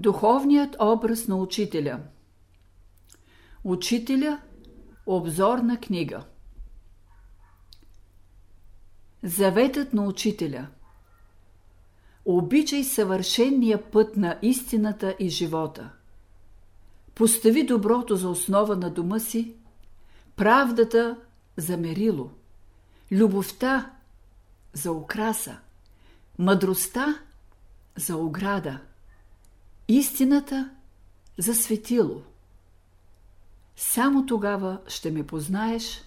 Духовният образ на учителя. Учителя – обзорна книга. Заветът на учителя. Обичай съвършенния път на истината и живота. Постави доброто за основа на дома си, правдата за мерило, любовта за украса, мъдростта за ограда – истината за светило. Само тогава ще ме познаеш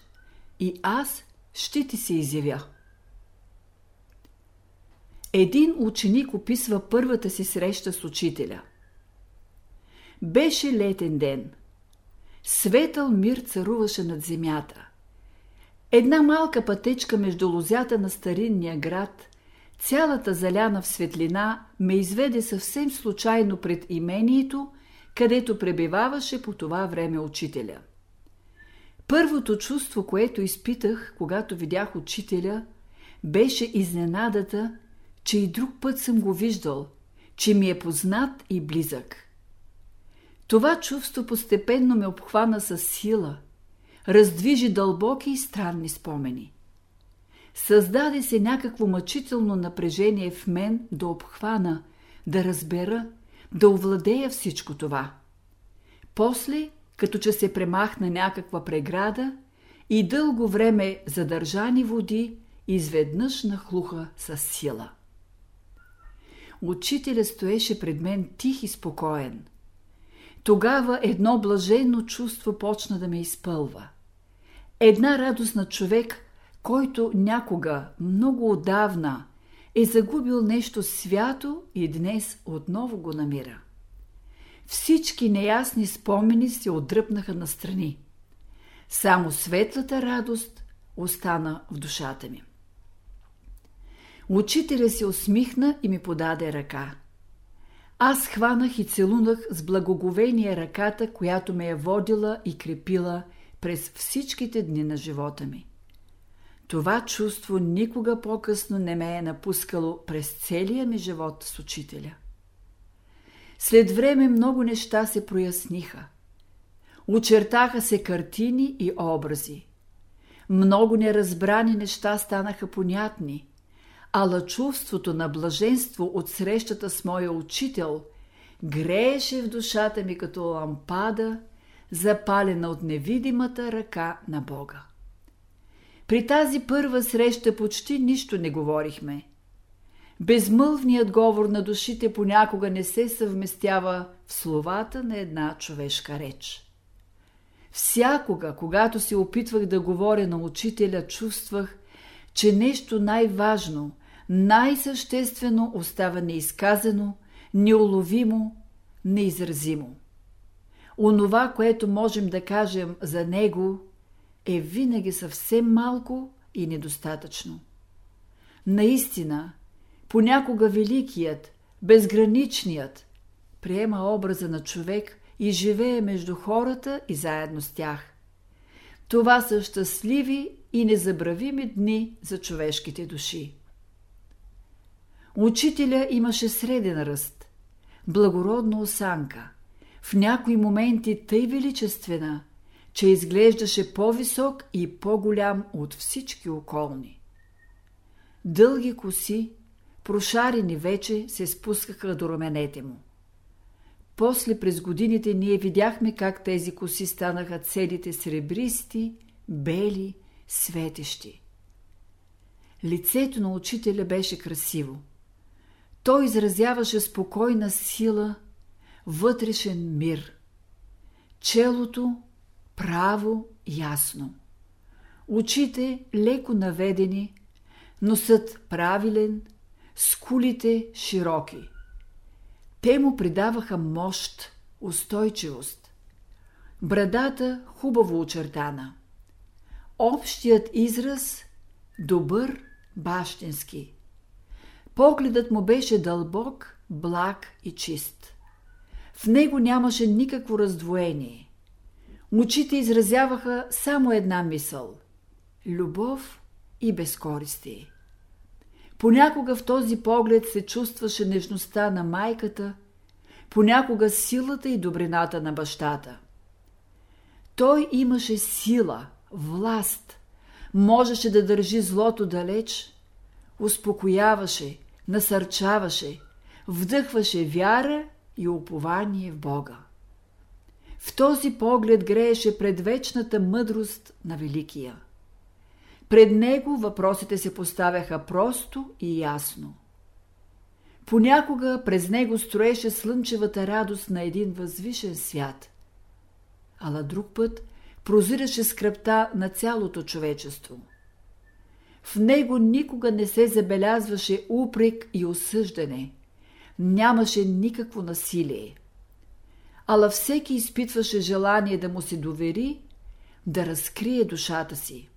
и аз ще ти се изявя. Един ученик описва първата си среща с учителя. Беше летен ден. Светъл мир царуваше над земята. Една малка пътечка между лозята на старинния град Цялата заляна в светлина ме изведе съвсем случайно пред имението, където пребиваваше по това време учителя. Първото чувство, което изпитах, когато видях учителя, беше изненадата, че и друг път съм го виждал, че ми е познат и близък. Това чувство постепенно ме обхвана с сила, раздвижи дълбоки и странни спомени. Създаде се някакво мъчително напрежение в мен да обхвана, да разбера, да овладея всичко това. После, като че се премахна някаква преграда и дълго време задържани води, изведнъж нахлуха с сила. Учителя стоеше пред мен тих и спокоен. Тогава едно блаженно чувство почна да ме изпълва. Една радост на човек който някога, много отдавна, е загубил нещо свято и днес отново го намира. Всички неясни спомени се отдръпнаха настрани. Само светлата радост остана в душата ми. Учителя се усмихна и ми подаде ръка. Аз хванах и целунах с благоговение ръката, която ме е водила и крепила през всичките дни на живота ми. Това чувство никога по-късно не ме е напускало през целия ми живот с учителя. След време много неща се проясниха. Очертаха се картини и образи. Много неразбрани неща станаха понятни, ала чувството на блаженство от срещата с моя учител грееше в душата ми като лампада, запалена от невидимата ръка на Бога. При тази първа среща почти нищо не говорихме. Безмълвният говор на душите понякога не се съвместява в словата на една човешка реч. Всякога, когато се опитвах да говоря на учителя, чувствах, че нещо най-важно, най-съществено остава неизказано, неуловимо, неизразимо. Онова, което можем да кажем за него, е винаги съвсем малко и недостатъчно. Наистина, понякога великият, безграничният, приема образа на човек и живее между хората и заедно с тях. Това са щастливи и незабравими дни за човешките души. Учителя имаше среден ръст, благородна осанка, в някои моменти тъй величествена – че изглеждаше по-висок и по-голям от всички околни. Дълги коси, прошарени вече, се спускаха до раменете му. После през годините ние видяхме как тези коси станаха целите сребристи, бели, светещи. Лицето на учителя беше красиво. Той изразяваше спокойна сила, вътрешен мир. Челото право, ясно. Очите леко наведени, носът правилен, скулите широки. Те му придаваха мощ, устойчивост. Брадата хубаво очертана. Общият израз добър, бащински. Погледът му беше дълбок, благ и чист. В него нямаше никакво раздвоение. Очите изразяваха само една мисъл – любов и безкористие. Понякога в този поглед се чувстваше нежността на майката, понякога силата и добрината на бащата. Той имаше сила, власт, можеше да държи злото далеч, успокояваше, насърчаваше, вдъхваше вяра и упование в Бога. В този поглед грееше предвечната мъдрост на Великия. Пред него въпросите се поставяха просто и ясно. Понякога през него строеше слънчевата радост на един възвишен свят, а друг път прозираше скръпта на цялото човечество. В него никога не се забелязваше упрек и осъждане, нямаше никакво насилие. Ала всеки изпитваше желание да му се довери, да разкрие душата си.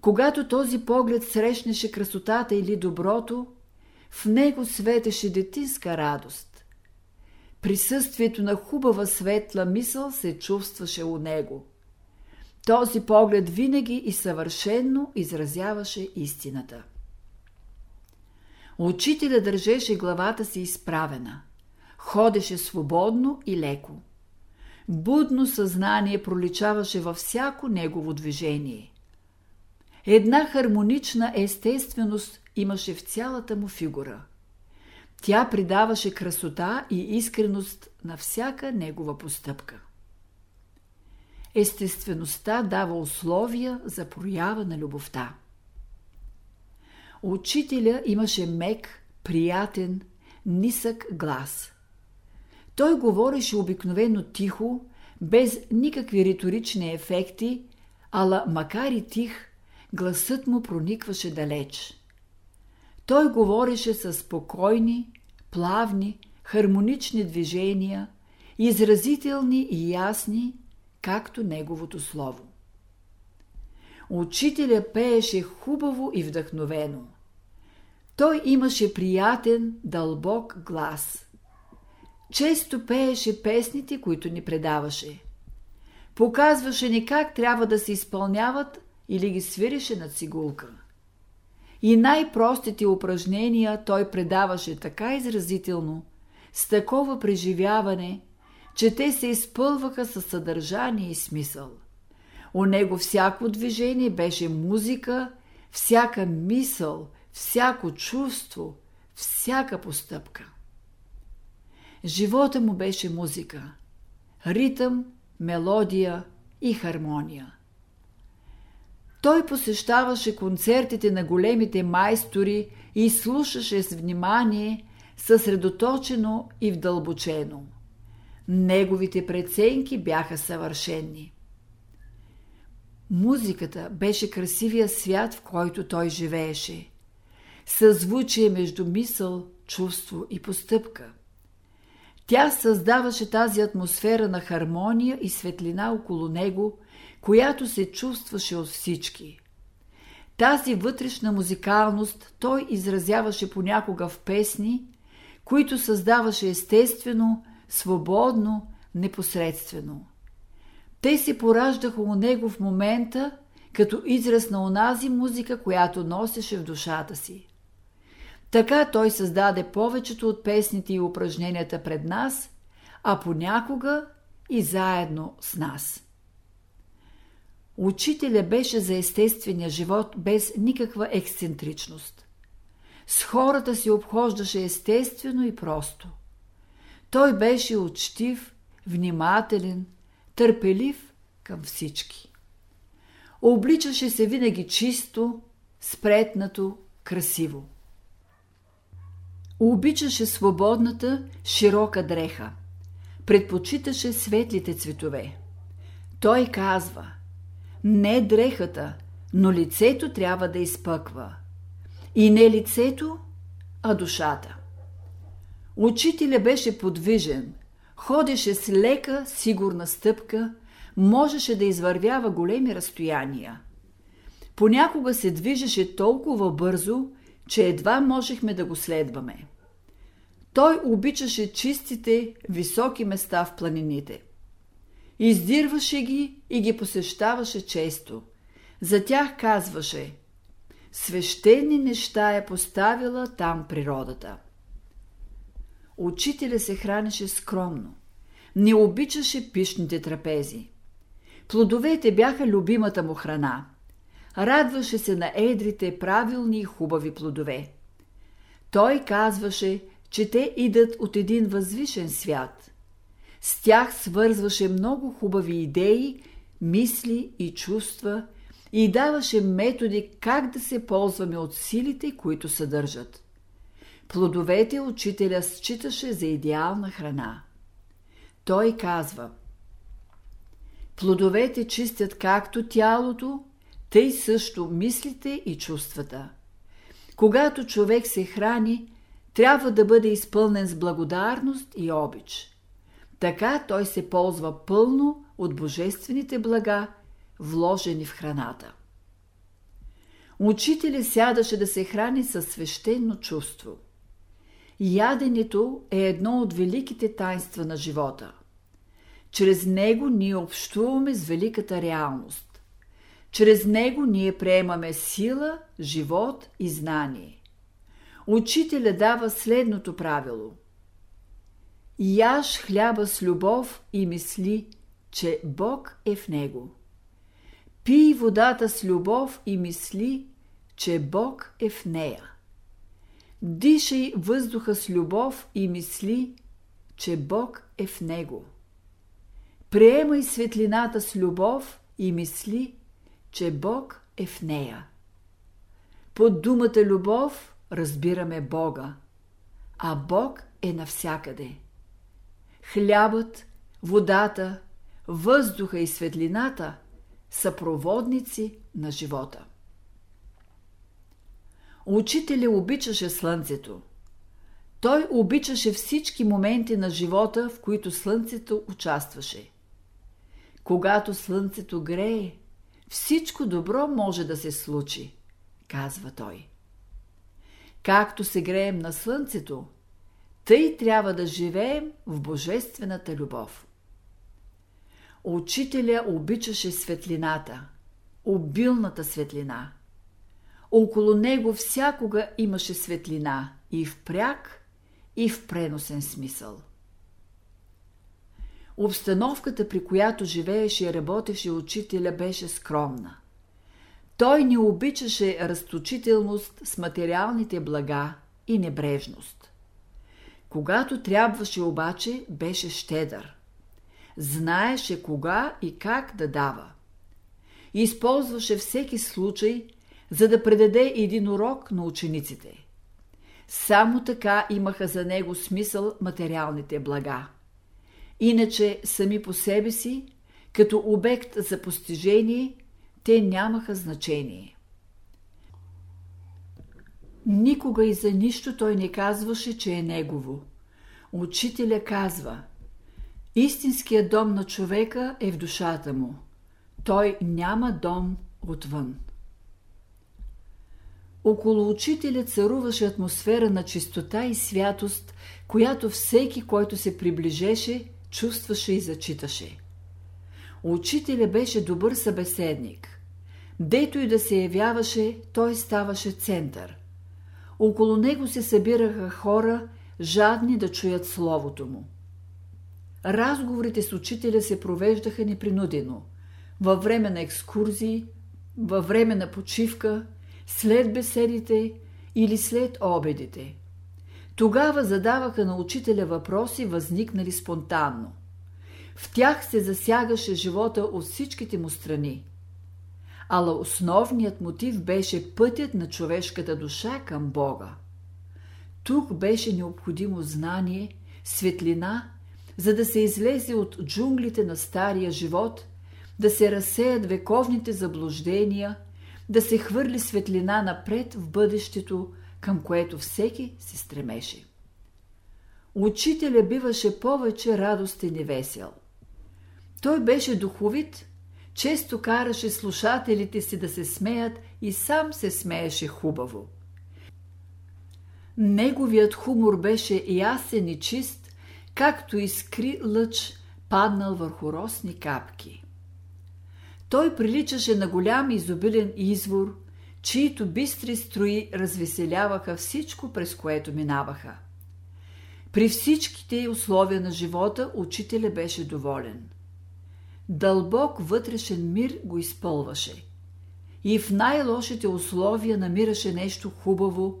Когато този поглед срещнеше красотата или доброто, в него светеше детинска радост. Присъствието на хубава светла мисъл се чувстваше у него. Този поглед винаги и съвършенно изразяваше истината. Учителя държеше главата си изправена. Ходеше свободно и леко. Будно съзнание проличаваше във всяко негово движение. Една хармонична естественост имаше в цялата му фигура. Тя придаваше красота и искреност на всяка негова постъпка. Естествеността дава условия за проява на любовта. Учителя имаше мек, приятен, нисък глас. Той говореше обикновено тихо, без никакви риторични ефекти, ала макар и тих, гласът му проникваше далеч. Той говореше с спокойни, плавни, хармонични движения, изразителни и ясни, както неговото слово. Учителя пееше хубаво и вдъхновено. Той имаше приятен, дълбок глас. Често пееше песните, които ни предаваше. Показваше ни как трябва да се изпълняват или ги свирише на цигулка. И най-простите упражнения той предаваше така изразително, с такова преживяване, че те се изпълваха със съдържание и смисъл. У него всяко движение беше музика, всяка мисъл, всяко чувство, всяка постъпка. Живота му беше музика, ритъм, мелодия и хармония. Той посещаваше концертите на големите майстори и слушаше с внимание, съсредоточено и вдълбочено. Неговите преценки бяха съвършенни. Музиката беше красивия свят, в който той живееше. Съзвучие между мисъл, чувство и постъпка. Тя създаваше тази атмосфера на хармония и светлина около него – която се чувстваше от всички. Тази вътрешна музикалност той изразяваше понякога в песни, които създаваше естествено, свободно, непосредствено. Те се пораждаха у него в момента, като израз на онази музика, която носеше в душата си. Така той създаде повечето от песните и упражненията пред нас, а понякога и заедно с нас. Учителя беше за естествения живот без никаква ексцентричност. С хората си обхождаше естествено и просто. Той беше учтив, внимателен, търпелив към всички. Обличаше се винаги чисто, спретнато, красиво. Обичаше свободната, широка дреха. Предпочиташе светлите цветове. Той казва – не дрехата, но лицето трябва да изпъква. И не лицето, а душата. Учителя беше подвижен, ходеше с лека, сигурна стъпка, можеше да извървява големи разстояния. Понякога се движеше толкова бързо, че едва можехме да го следваме. Той обичаше чистите, високи места в планините. Издирваше ги и ги посещаваше често. За тях казваше Свещени неща е поставила там природата. учителя се хранеше скромно. Не обичаше пишните трапези. Плодовете бяха любимата му храна. Радваше се на едрите, правилни и хубави плодове. Той казваше, че те идат от един възвишен свят. С тях свързваше много хубави идеи, мисли и чувства и даваше методи как да се ползваме от силите, които съдържат. Плодовете учителя считаше за идеална храна. Той казва Плодовете чистят както тялото, тъй също мислите и чувствата. Когато човек се храни, трябва да бъде изпълнен с благодарност и обич. Така той се ползва пълно от божествените блага, вложени в храната. Учителя сядаше да се храни със свещено чувство. Яденето е едно от великите тайнства на живота. Чрез него ние общуваме с великата реалност. Чрез него ние приемаме сила, живот и знание. Учителя дава следното правило. Яш хляба с любов и мисли, че Бог е в него. Пий водата с любов и мисли, че Бог е в нея. Дишай въздуха с любов и мисли, че Бог е в него. Приемай светлината с любов и мисли, че Бог е в нея. Под думата любов разбираме Бога, а Бог е навсякъде. Хлябът, водата, въздуха и светлината са проводници на живота. Учителя обичаше слънцето. Той обичаше всички моменти на живота, в които слънцето участваше. Когато слънцето грее, всичко добро може да се случи, казва той. Както се греем на слънцето, тъй трябва да живеем в божествената любов. Учителя обичаше светлината, обилната светлина. Около него всякога имаше светлина и в пряк, и в преносен смисъл. Обстановката, при която живееше и работеше учителя, беше скромна. Той не обичаше разточителност с материалните блага и небрежност. Когато трябваше обаче, беше щедър. Знаеше кога и как да дава. Използваше всеки случай, за да предаде един урок на учениците. Само така имаха за него смисъл материалните блага. Иначе сами по себе си, като обект за постижение, те нямаха значение. Никога и за нищо той не казваше, че е негово. Учителя казва Истинският дом на човека е в душата му. Той няма дом отвън. Около учителя царуваше атмосфера на чистота и святост, която всеки, който се приближеше, чувстваше и зачиташе. Учителя беше добър събеседник. Дето и да се явяваше, той ставаше център. Около него се събираха хора, жадни да чуят словото му. Разговорите с учителя се провеждаха непринудено, във време на екскурзии, във време на почивка, след беседите или след обедите. Тогава задаваха на учителя въпроси, възникнали спонтанно. В тях се засягаше живота от всичките му страни. Ала основният мотив беше пътят на човешката душа към Бога. Тук беше необходимо знание, светлина, за да се излезе от джунглите на стария живот, да се разсеят вековните заблуждения, да се хвърли светлина напред в бъдещето, към което всеки се стремеше. Учителя биваше повече радостен и весел. Той беше духовит, често караше слушателите си да се смеят и сам се смееше хубаво. Неговият хумор беше ясен и чист, както искри лъч, паднал върху росни капки. Той приличаше на голям изобилен извор, чието бистри строи развеселяваха всичко, през което минаваха. При всичките условия на живота учителя беше доволен. Дълбок вътрешен мир го изпълваше. И в най-лошите условия намираше нещо хубаво,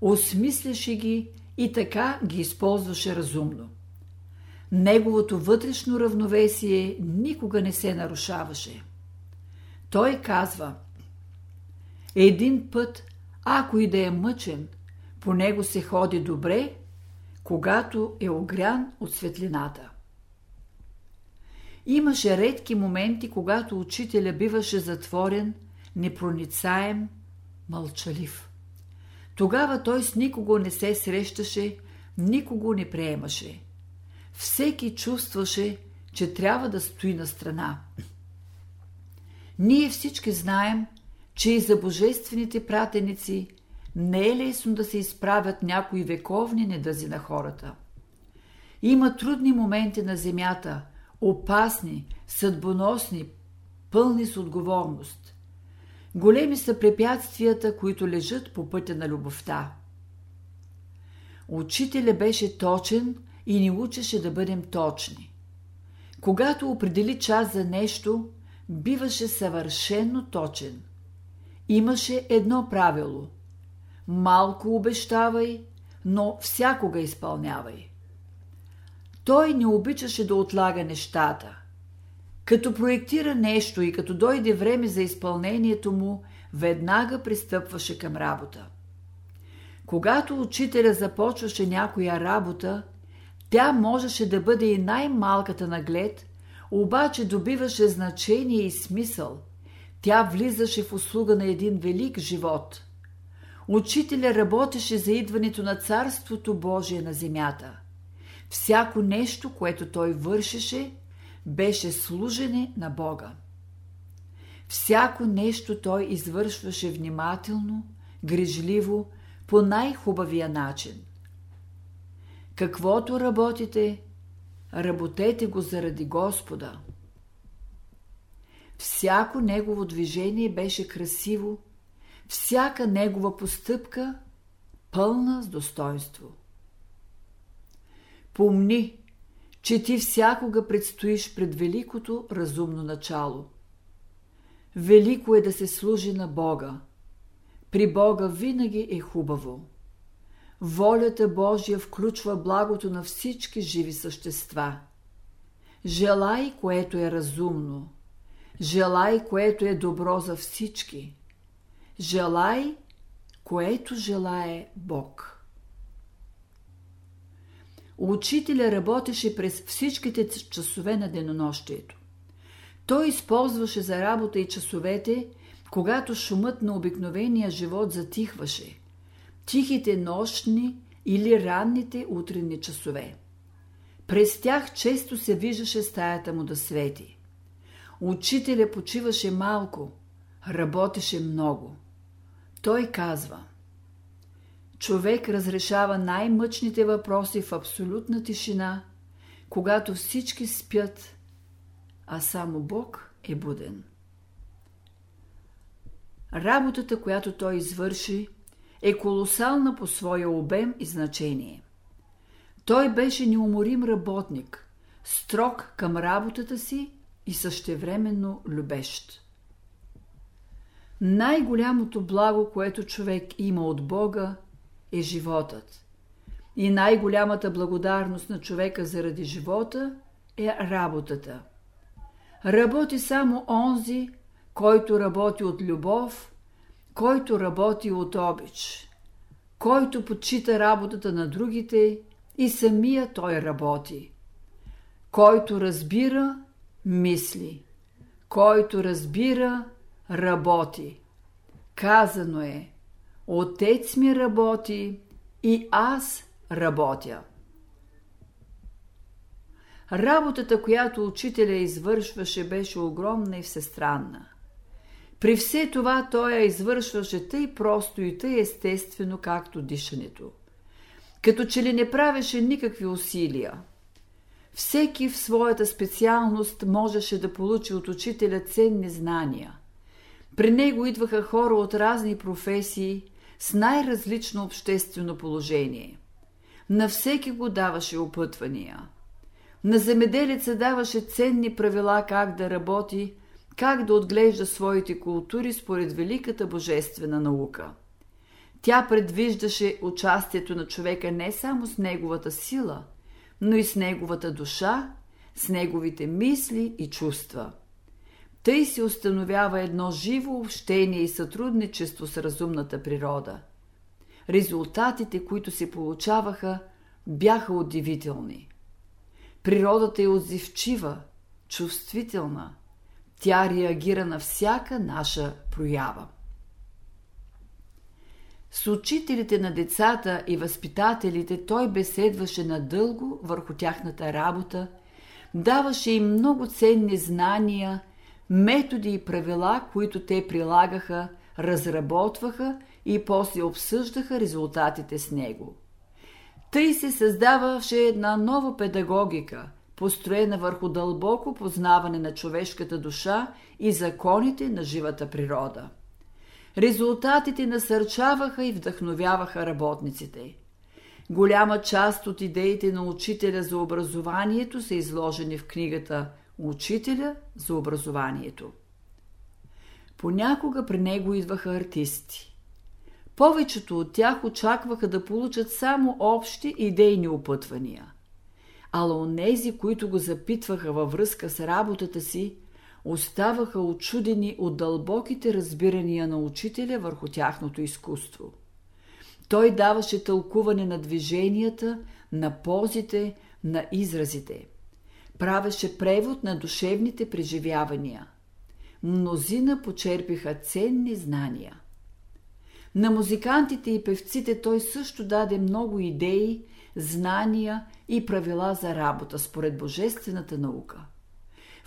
осмисляше ги и така ги използваше разумно. Неговото вътрешно равновесие никога не се нарушаваше. Той казва Един път, ако и да е мъчен, по него се ходи добре, когато е огрян от светлината. Имаше редки моменти, когато учителя биваше затворен, непроницаем, мълчалив. Тогава той с никого не се срещаше, никого не приемаше. Всеки чувстваше, че трябва да стои на страна. Ние всички знаем, че и за божествените пратеници не е лесно да се изправят някои вековни недъзи на хората. Има трудни моменти на земята, опасни, съдбоносни, пълни с отговорност. Големи са препятствията, които лежат по пътя на любовта. Учителя беше точен и ни учеше да бъдем точни. Когато определи час за нещо, биваше съвършенно точен. Имаше едно правило – малко обещавай, но всякога изпълнявай. Той не обичаше да отлага нещата. Като проектира нещо и като дойде време за изпълнението му, веднага пристъпваше към работа. Когато учителя започваше някоя работа, тя можеше да бъде и най-малката наглед, обаче добиваше значение и смисъл. Тя влизаше в услуга на един велик живот. Учителя работеше за идването на Царството Божие на земята. Всяко нещо, което той вършеше, беше служене на Бога. Всяко нещо той извършваше внимателно, грижливо, по най-хубавия начин. Каквото работите, работете го заради Господа. Всяко негово движение беше красиво, всяка негова постъпка пълна с достоинство. Помни, че ти всякога предстоиш пред великото разумно начало. Велико е да се служи на Бога. При Бога винаги е хубаво. Волята Божия включва благото на всички живи същества. Желай, което е разумно. Желай, което е добро за всички. Желай, което желае Бог. Учителя работеше през всичките часове на денонощието. Той използваше за работа и часовете, когато шумът на обикновения живот затихваше, тихите нощни или ранните утренни часове. През тях често се виждаше стаята му да свети. Учителя почиваше малко, работеше много. Той казва – човек разрешава най-мъчните въпроси в абсолютна тишина, когато всички спят, а само Бог е буден. Работата, която той извърши, е колосална по своя обем и значение. Той беше неуморим работник, строг към работата си и същевременно любещ. Най-голямото благо, което човек има от Бога, е животът. И най-голямата благодарност на човека заради живота е работата. Работи само онзи, който работи от любов, който работи от обич, който почита работата на другите и самия той работи, който разбира, мисли, който разбира, работи. Казано е – Отец ми работи и аз работя. Работата, която учителя извършваше, беше огромна и всестранна. При все това той я извършваше тъй просто и тъй естествено, както дишането. Като че ли не правеше никакви усилия. Всеки в своята специалност можеше да получи от учителя ценни знания. При него идваха хора от разни професии – с най-различно обществено положение. На всеки го даваше опътвания. На земеделеца даваше ценни правила как да работи, как да отглежда своите култури според великата божествена наука. Тя предвиждаше участието на човека не само с неговата сила, но и с неговата душа, с неговите мисли и чувства. Тъй се установява едно живо общение и сътрудничество с разумната природа. Резултатите, които се получаваха, бяха удивителни. Природата е отзивчива, чувствителна. Тя реагира на всяка наша проява. С учителите на децата и възпитателите той беседваше надълго върху тяхната работа, даваше им много ценни знания, методи и правила, които те прилагаха, разработваха и после обсъждаха резултатите с него. Тъй се създаваше една нова педагогика, построена върху дълбоко познаване на човешката душа и законите на живата природа. Резултатите насърчаваха и вдъхновяваха работниците. Голяма част от идеите на учителя за образованието са изложени в книгата Учителя за образованието. Понякога при него идваха артисти. Повечето от тях очакваха да получат само общи идейни опътвания. Ала онези, които го запитваха във връзка с работата си, оставаха очудени от дълбоките разбирания на учителя върху тяхното изкуство. Той даваше тълкуване на движенията, на позите, на изразите. Правеше превод на душевните преживявания. Мнозина почерпиха ценни знания. На музикантите и певците той също даде много идеи, знания и правила за работа според божествената наука –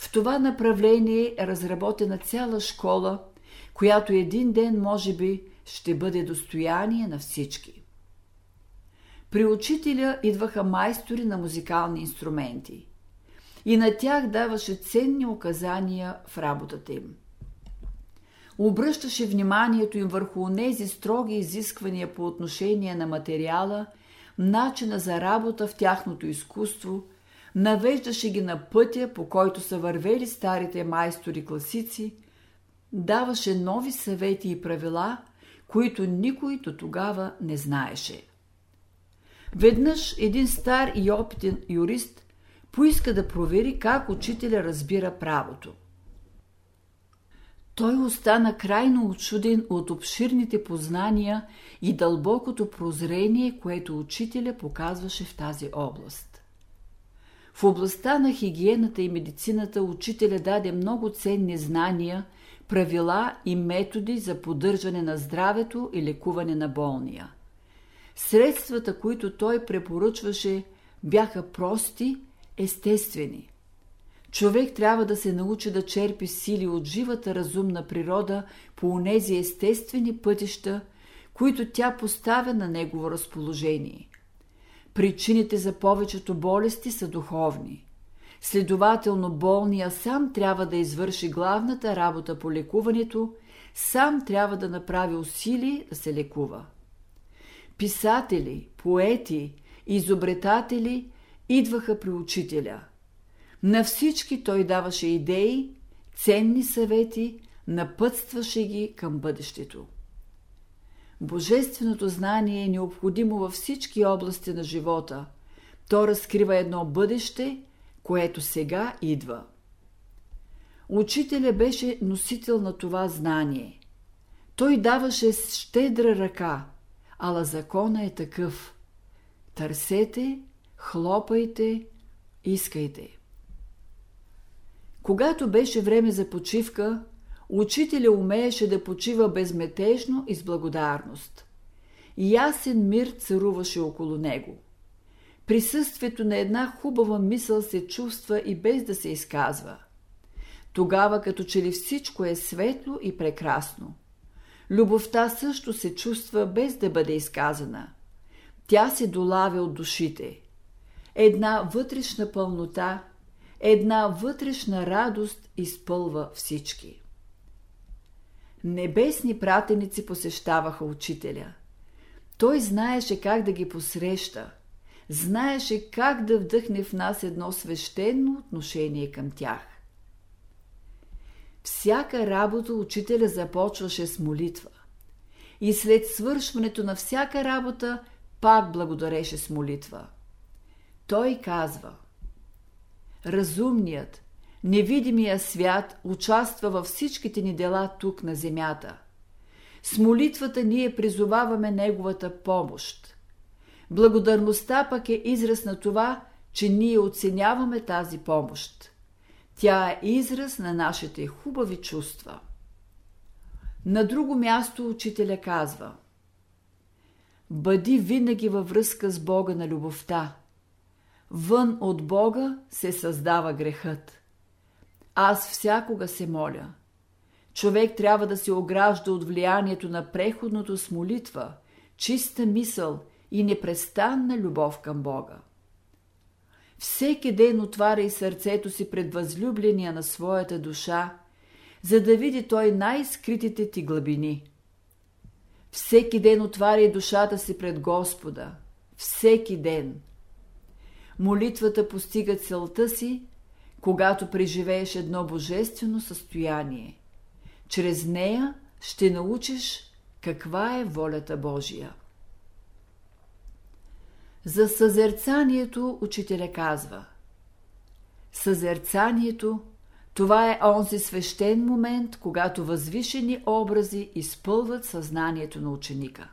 в това направление е разработена цяла школа, която един ден, може би, ще бъде достояние на всички. При учителя идваха майстори на музикални инструменти и на тях даваше ценни указания в работата им. Обръщаше вниманието им върху тези строги изисквания по отношение на материала, начина за работа в тяхното изкуство – навеждаше ги на пътя, по който са вървели старите майстори-класици, даваше нови съвети и правила, които никой до тогава не знаеше. Веднъж един стар и опитен юрист поиска да провери как учителя разбира правото. Той остана крайно очуден от обширните познания и дълбокото прозрение, което учителя показваше в тази област. В областта на хигиената и медицината учителя даде много ценни знания, правила и методи за поддържане на здравето и лекуване на болния. Средствата, които той препоръчваше, бяха прости, естествени. Човек трябва да се научи да черпи сили от живата разумна природа по онези естествени пътища, които тя поставя на негово разположение. Причините за повечето болести са духовни. Следователно, болния сам трябва да извърши главната работа по лекуването, сам трябва да направи усилие да се лекува. Писатели, поети, изобретатели идваха при учителя. На всички той даваше идеи, ценни съвети, напътстваше ги към бъдещето. Божественото знание е необходимо във всички области на живота. То разкрива едно бъдеще, което сега идва. Учителя беше носител на това знание. Той даваше щедра ръка, ала закона е такъв. Търсете, хлопайте, искайте. Когато беше време за почивка, Учителя умееше да почива безметежно и с благодарност. Ясен мир царуваше около него. Присъствието на една хубава мисъл се чувства и без да се изказва. Тогава като че ли всичко е светло и прекрасно. Любовта също се чувства без да бъде изказана. Тя се долавя от душите. Една вътрешна пълнота, една вътрешна радост изпълва всички. Небесни пратеници посещаваха учителя. Той знаеше как да ги посреща, знаеше как да вдъхне в нас едно свещено отношение към тях. Всяка работа учителя започваше с молитва. И след свършването на всяка работа пак благодареше с молитва. Той казва Разумният, невидимия свят участва във всичките ни дела тук на земята. С молитвата ние призоваваме Неговата помощ. Благодарността пък е израз на това, че ние оценяваме тази помощ. Тя е израз на нашите хубави чувства. На друго място учителя казва Бъди винаги във връзка с Бога на любовта. Вън от Бога се създава грехът. Аз всякога се моля. Човек трябва да се огражда от влиянието на преходното с молитва, чиста мисъл и непрестанна любов към Бога. Всеки ден отваря и сърцето си пред възлюбления на своята душа, за да види той най-скритите ти глъбини. Всеки ден отваря и душата си пред Господа. Всеки ден. Молитвата постига целта си, когато преживееш едно божествено състояние. Чрез нея ще научиш каква е волята Божия. За съзерцанието учителя казва Съзерцанието – това е онзи свещен момент, когато възвишени образи изпълват съзнанието на ученика.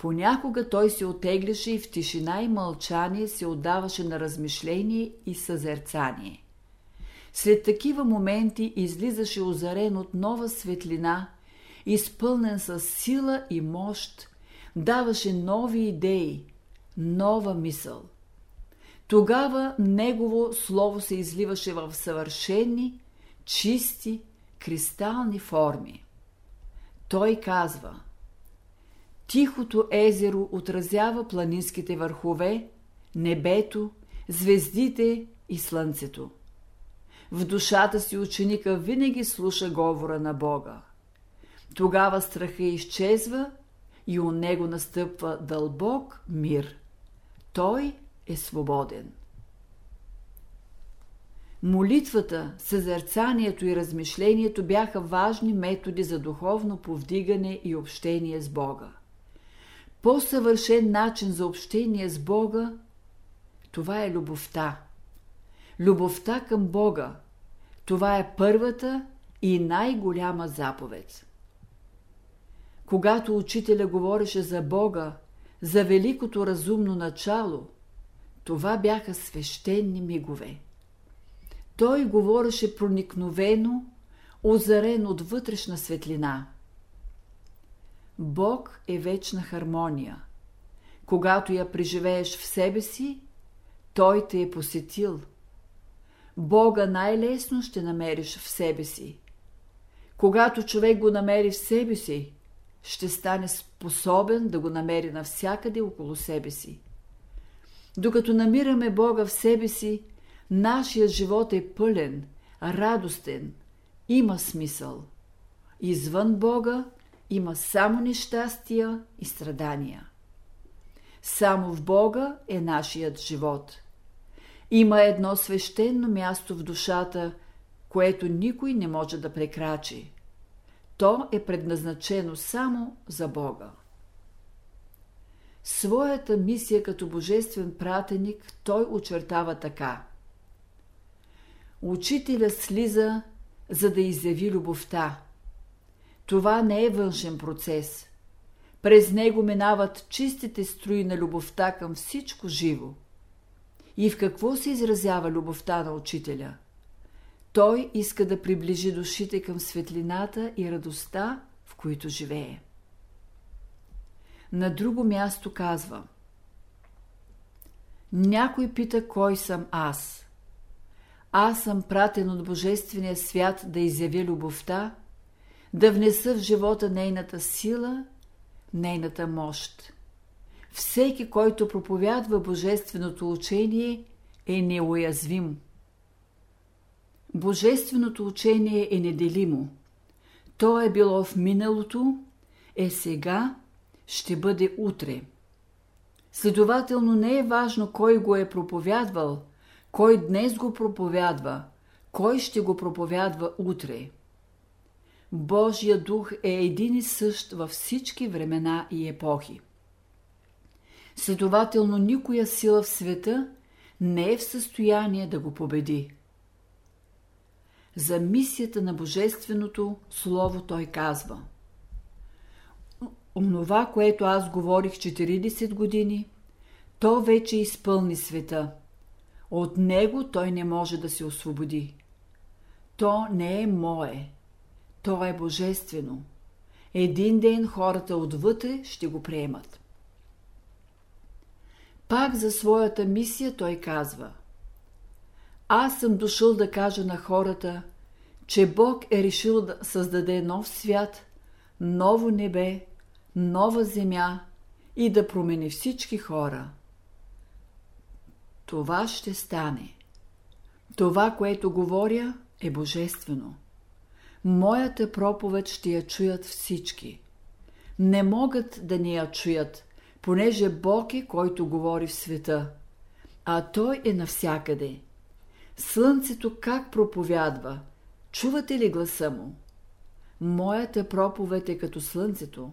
Понякога той се отегляше и в тишина и мълчание се отдаваше на размишление и съзерцание. След такива моменти излизаше озарен от нова светлина, изпълнен с сила и мощ, даваше нови идеи, нова мисъл. Тогава негово слово се изливаше в съвършени, чисти, кристални форми. Той казва Тихото езеро отразява планинските върхове, небето, звездите и слънцето. В душата си ученика винаги слуша говора на Бога. Тогава страха изчезва и у него настъпва дълбок мир. Той е свободен. Молитвата, съзерцанието и размишлението бяха важни методи за духовно повдигане и общение с Бога. По-съвършен начин за общение с Бога това е любовта. Любовта към Бога това е първата и най-голяма заповед. Когато учителя говореше за Бога, за великото разумно начало, това бяха свещени мигове. Той говореше проникновено, озарен от вътрешна светлина. Бог е вечна хармония. Когато я преживееш в себе си, Той те е посетил. Бога най-лесно ще намериш в себе си. Когато човек го намери в себе си, ще стане способен да го намери навсякъде около себе си. Докато намираме Бога в себе си, нашият живот е пълен, радостен, има смисъл. Извън Бога има само нещастия и страдания. Само в Бога е нашият живот. Има едно свещено място в душата, което никой не може да прекрачи. То е предназначено само за Бога. Своята мисия като божествен пратеник той очертава така. Учителя слиза, за да изяви любовта. Това не е външен процес. През него минават чистите струи на любовта към всичко живо. И в какво се изразява любовта на учителя – той иска да приближи душите към светлината и радостта, в които живее. На друго място казва Някой пита кой съм аз. Аз съм пратен от Божествения свят да изявя любовта, да внеса в живота нейната сила, нейната мощ. Всеки, който проповядва Божественото учение, е неуязвим – Божественото учение е неделимо. То е било в миналото, е сега, ще бъде утре. Следователно не е важно кой го е проповядвал, кой днес го проповядва, кой ще го проповядва утре. Божия дух е един и същ във всички времена и епохи. Следователно никоя сила в света не е в състояние да го победи. За мисията на Божественото Слово той казва Онова, което аз говорих 40 години, то вече изпълни света. От него той не може да се освободи. То не е мое. То е божествено. Един ден хората отвътре ще го приемат. Пак за своята мисия той казва Аз съм дошъл да кажа на хората, че Бог е решил да създаде нов свят, ново небе, нова земя и да промени всички хора. Това ще стане. Това, което говоря, е божествено. Моята проповед ще я чуят всички. Не могат да не я чуят, понеже Бог е, който говори в света, а Той е навсякъде. Слънцето как проповядва? Чувате ли гласа му? Моята проповед е като слънцето.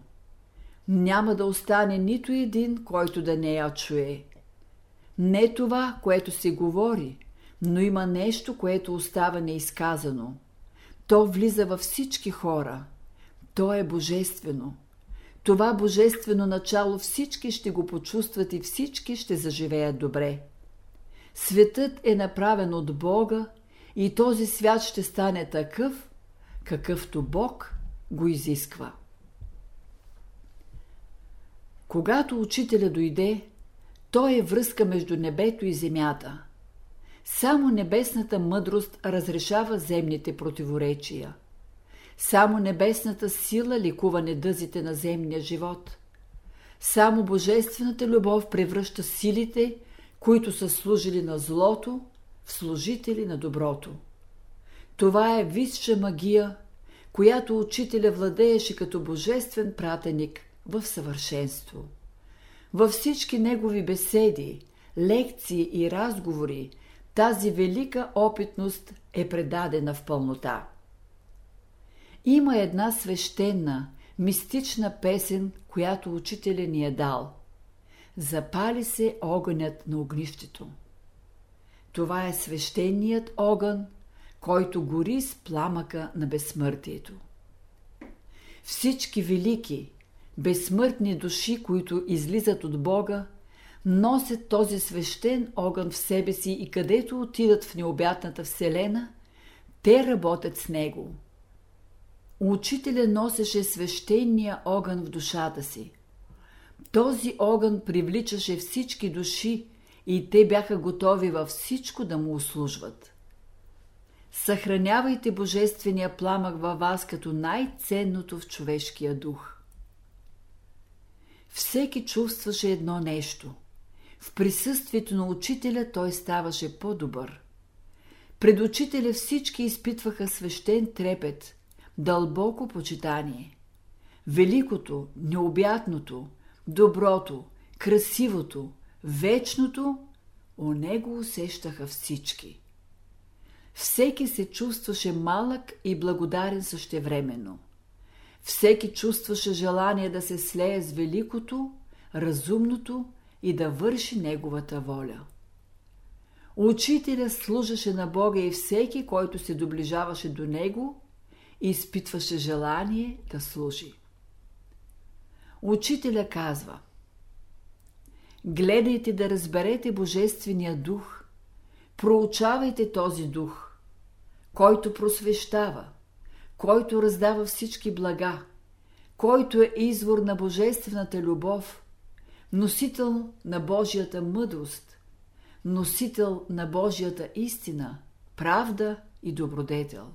Няма да остане нито един, който да не я чуе. Не това, което се говори, но има нещо, което остава неизказано. То влиза във всички хора. То е божествено. Това божествено начало всички ще го почувстват и всички ще заживеят добре. Светът е направен от Бога и този свят ще стане такъв, какъвто Бог го изисква. Когато учителя дойде, той е връзка между небето и земята. Само небесната мъдрост разрешава земните противоречия. Само небесната сила ликува недъзите на земния живот. Само божествената любов превръща силите, които са служили на злото, в служители на доброто. Това е висша магия, която учителя владееше като божествен пратеник в съвършенство. Във всички негови беседи, лекции и разговори тази велика опитност е предадена в пълнота. Има една свещена, мистична песен, която учителя ни е дал. Запали се огънят на огнището. Това е свещеният огън, който гори с пламъка на безсмъртието. Всички велики, безсмъртни души, които излизат от Бога, носят този свещен огън в себе си и където отидат в необятната вселена, те работят с него. Учителя носеше свещения огън в душата си. Този огън привличаше всички души и те бяха готови във всичко да му услужват. Съхранявайте божествения пламък във вас като най-ценното в човешкия дух. Всеки чувстваше едно нещо. В присъствието на учителя той ставаше по-добър. Пред учителя всички изпитваха свещен трепет, дълбоко почитание. Великото, необятното, доброто, красивото, вечното, о него усещаха всички. Всеки се чувстваше малък и благодарен същевременно. Всеки чувстваше желание да се слее с великото, разумното и да върши неговата воля. Учителя служеше на Бога и всеки, който се доближаваше до него, изпитваше желание да служи. Учителя казва Гледайте да разберете Божествения дух, проучавайте този дух, който просвещава, който раздава всички блага, който е извор на божествената любов, носител на Божията мъдрост, носител на Божията истина, правда и добродетел.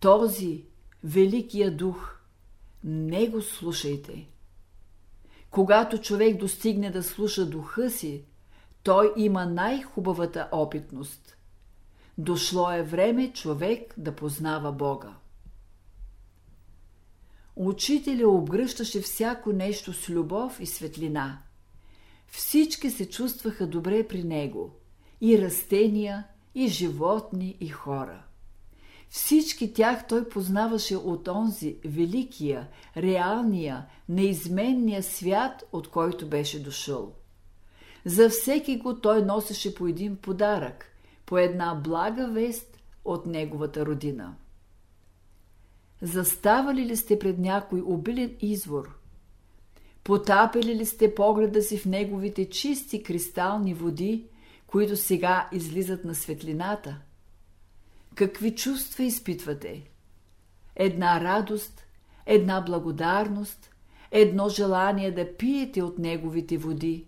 Този Великия Дух, не го слушайте. Когато човек достигне да слуша духа си, той има най-хубавата опитност. Дошло е време човек да познава Бога. Учителя обгръщаше всяко нещо с любов и светлина. всички се чувстваха добре при него – и растения, и животни, и хора. Всички тях той познаваше от онзи великия, реалния, неизменния свят, от който беше дошъл. За всеки го той носеше по един подарък, по една блага вест от неговата родина. Заставали ли сте пред някой обилен извор? Потапили ли сте погледа си в неговите чисти кристални води, които сега излизат на светлината? Какви чувства изпитвате? Една радост, една благодарност, едно желание да пиете от неговите води.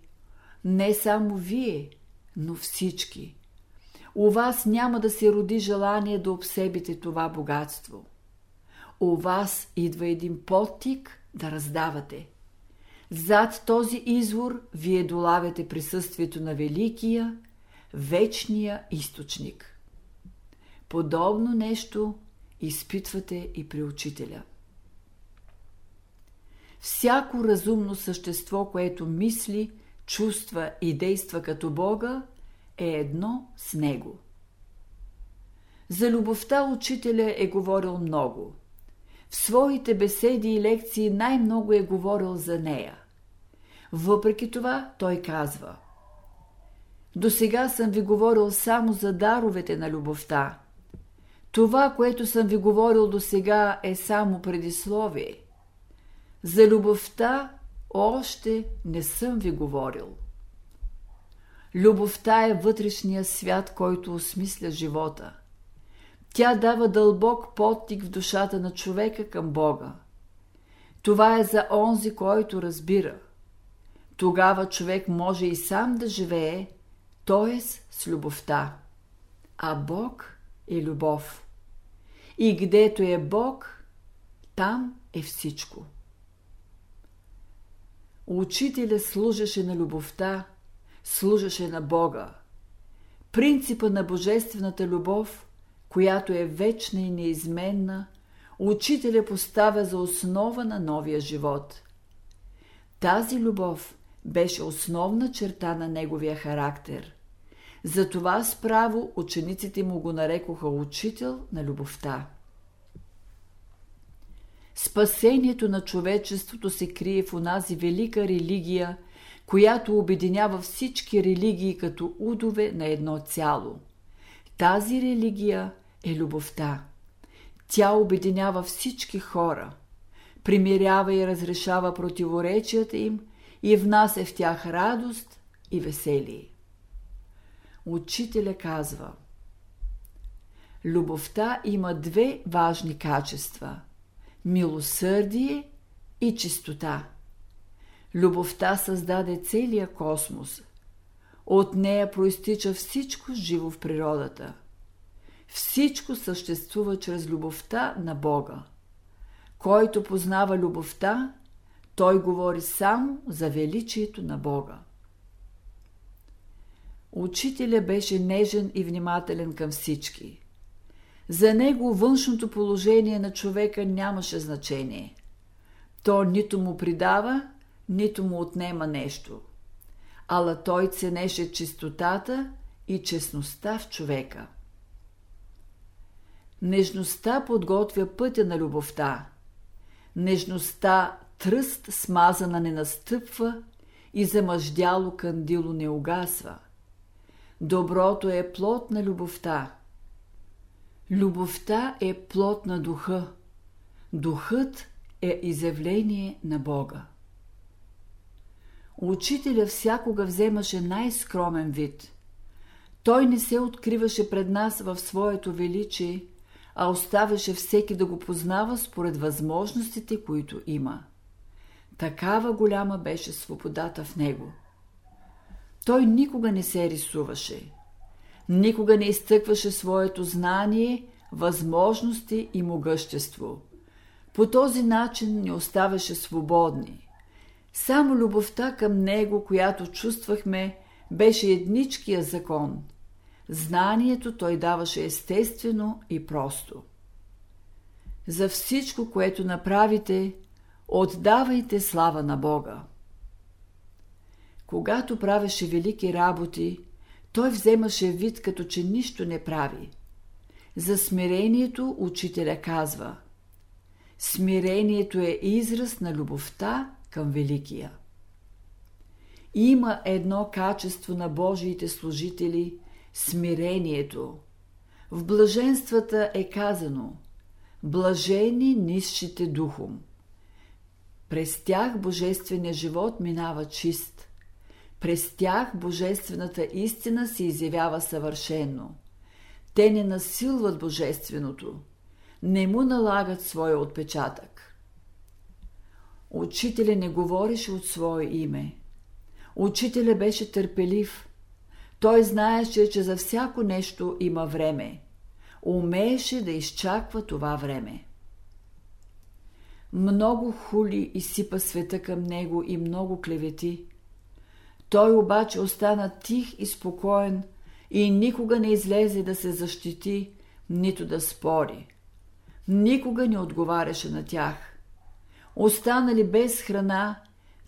Не само вие, но всички. У вас няма да се роди желание да обсебите това богатство. У вас идва един подтик да раздавате. Зад този извор вие долавяте присъствието на Великия, вечния източник. Подобно нещо изпитвате и при учителя. Всяко разумно същество, което мисли, чувства и действа като Бога, е едно с Него. За любовта учителя е говорил много. В своите беседи и лекции най-много е говорил за нея. Въпреки това той казва – до сега съм ви говорил само за даровете на любовта. Това, което съм ви говорил до сега, е само предисловие. За любовта още не съм ви говорил. Любовта е вътрешния свят, който осмисля живота. Тя дава дълбок подтик в душата на човека към Бога. Това е за онзи, който разбира. Тогава човек може и сам да живее, т.е. с любовта. А Бог е любов. И гдето е Бог, там е всичко. Учителя служеше на любовта, служеше на Бога. Принципа на божествената любов, която е вечна и неизменна, учителя поставя за основа на новия живот. Тази любов беше основна черта на неговия характер. Затова справо учениците му го нарекоха учител на любовта. Спасението на човечеството се крие в онази велика религия, която обединява всички религии като удове на едно цяло. Тази религия е любовта. Тя обединява всички хора, примирява и разрешава противоречията им и внася в тях радост и веселие учителя казва Любовта има две важни качества – милосърдие и чистота. Любовта създаде целия космос. От нея проистича всичко живо в природата. Всичко съществува чрез любовта на Бога. Който познава любовта, той говори само за величието на Бога. Учителя беше нежен и внимателен към всички. За него външното положение на човека нямаше значение. То нито му придава, нито му отнема нещо. Ала той ценеше чистотата и честността в човека. Нежността подготвя пътя на любовта. Нежността тръст смазана не настъпва и замъждяло кандило не угасва. Доброто е плод на любовта. Любовта е плод на духа. Духът е изявление на Бога. Учителя всякога вземаше най-скромен вид. Той не се откриваше пред нас в своето величие, а оставяше всеки да го познава според възможностите, които има. Такава голяма беше свободата в него – той никога не се рисуваше. Никога не изтъкваше своето знание, възможности и могъщество. По този начин ни оставаше свободни. Само любовта към него, която чувствахме, беше едничкия закон. Знанието той даваше естествено и просто. За всичко, което направите, отдавайте слава на Бога. Когато правеше велики работи, той вземаше вид като че нищо не прави. За смирението учителя казва Смирението е израз на любовта към Великия. Има едно качество на Божиите служители – смирението. В блаженствата е казано Блажени нисшите духом. През тях божественият живот минава чист. През тях божествената истина се изявява съвършенно. Те не насилват божественото, не му налагат своя отпечатък. Учителя не говореше от свое име. Учителя беше търпелив. Той знаеше, че за всяко нещо има време. Умееше да изчаква това време. Много хули изсипа света към него и много клевети. Той обаче остана тих и спокоен и никога не излезе да се защити, нито да спори. Никога не отговаряше на тях. Останали без храна,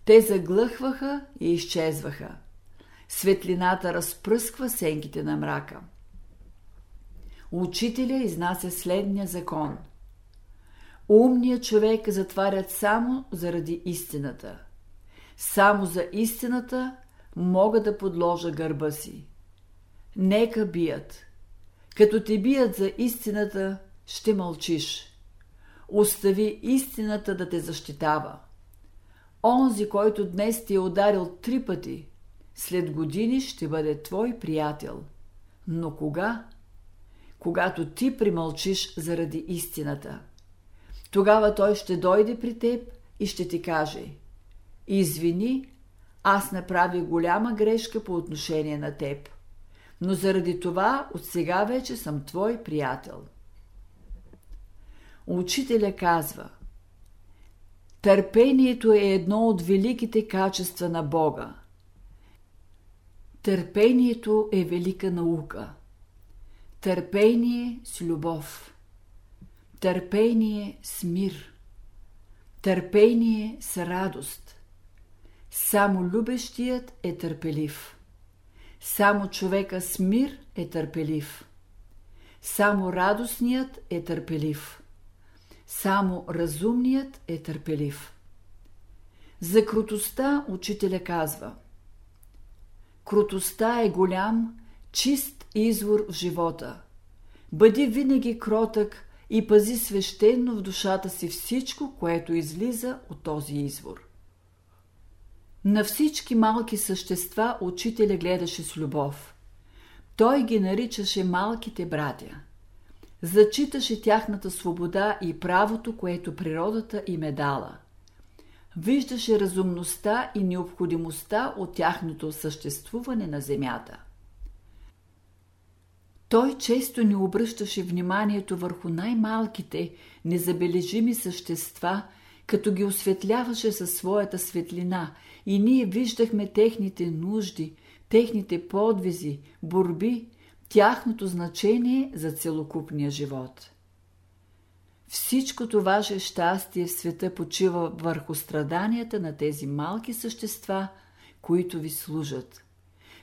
те заглъхваха и изчезваха. Светлината разпръсква сенките на мрака. Учителя изнася следния закон. Умният човек затварят само заради истината. Само за истината мога да подложа гърба си. Нека бият. Като те бият за истината, ще мълчиш. Остави истината да те защитава. Онзи, който днес ти е ударил три пъти, след години ще бъде твой приятел. Но кога? Когато ти примълчиш заради истината. Тогава той ще дойде при теб и ще ти каже Извини, аз направих голяма грешка по отношение на теб, но заради това от сега вече съм твой приятел. Учителя казва Търпението е едно от великите качества на Бога. Търпението е велика наука. Търпение с любов. Търпение с мир. Търпение с радост. Само любещият е търпелив. Само човека с мир е търпелив. Само радостният е търпелив. Само разумният е търпелив. За крутостта учителя казва Крутостта е голям, чист извор в живота. Бъди винаги кротък и пази свещено в душата си всичко, което излиза от този извор. На всички малки същества учителя гледаше с любов. Той ги наричаше малките братя. Зачиташе тяхната свобода и правото, което природата им е дала. Виждаше разумността и необходимостта от тяхното съществуване на земята. Той често ни обръщаше вниманието върху най-малките, незабележими същества, като ги осветляваше със своята светлина и ние виждахме техните нужди, техните подвизи, борби, тяхното значение за целокупния живот. Всичкото ваше щастие в света почива върху страданията на тези малки същества, които ви служат.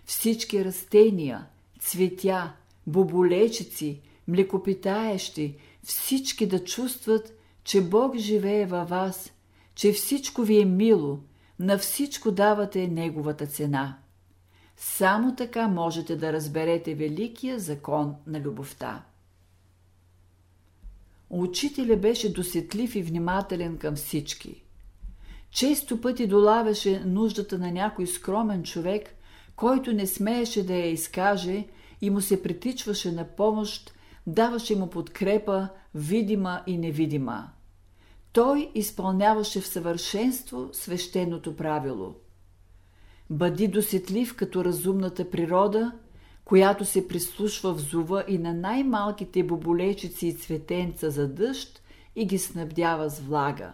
Всички растения, цветя, боболечици, млекопитаещи, всички да чувстват, че Бог живее във вас, че всичко ви е мило, на всичко давате Неговата цена. Само така можете да разберете великия закон на любовта. Учителя беше досетлив и внимателен към всички. Често пъти долавяше нуждата на някой скромен човек, който не смееше да я изкаже и му се притичваше на помощ, даваше му подкрепа, видима и невидима. Той изпълняваше в съвършенство свещеното правило. Бъди досетлив като разумната природа, която се прислушва в зува и на най-малките боболечици и цветенца за дъжд и ги снабдява с влага.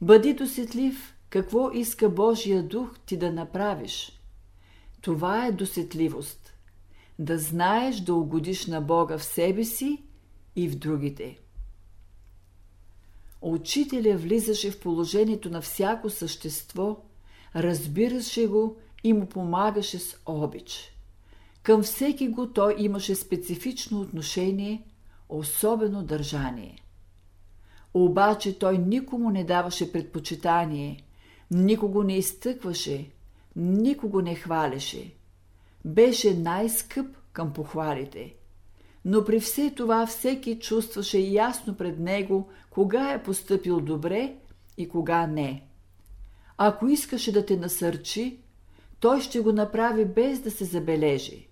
Бъди досетлив какво иска Божия дух ти да направиш. Това е досетливост. Да знаеш да угодиш на Бога в себе си и в другите. Учителя влизаше в положението на всяко същество, разбираше го и му помагаше с обич. Към всеки го той имаше специфично отношение, особено държание. Обаче той никому не даваше предпочитание, никого не изтъкваше, никого не хвалеше. Беше най-скъп към похвалите. Но при все това всеки чувстваше ясно пред него кога е поступил добре и кога не. Ако искаше да те насърчи, той ще го направи без да се забележи.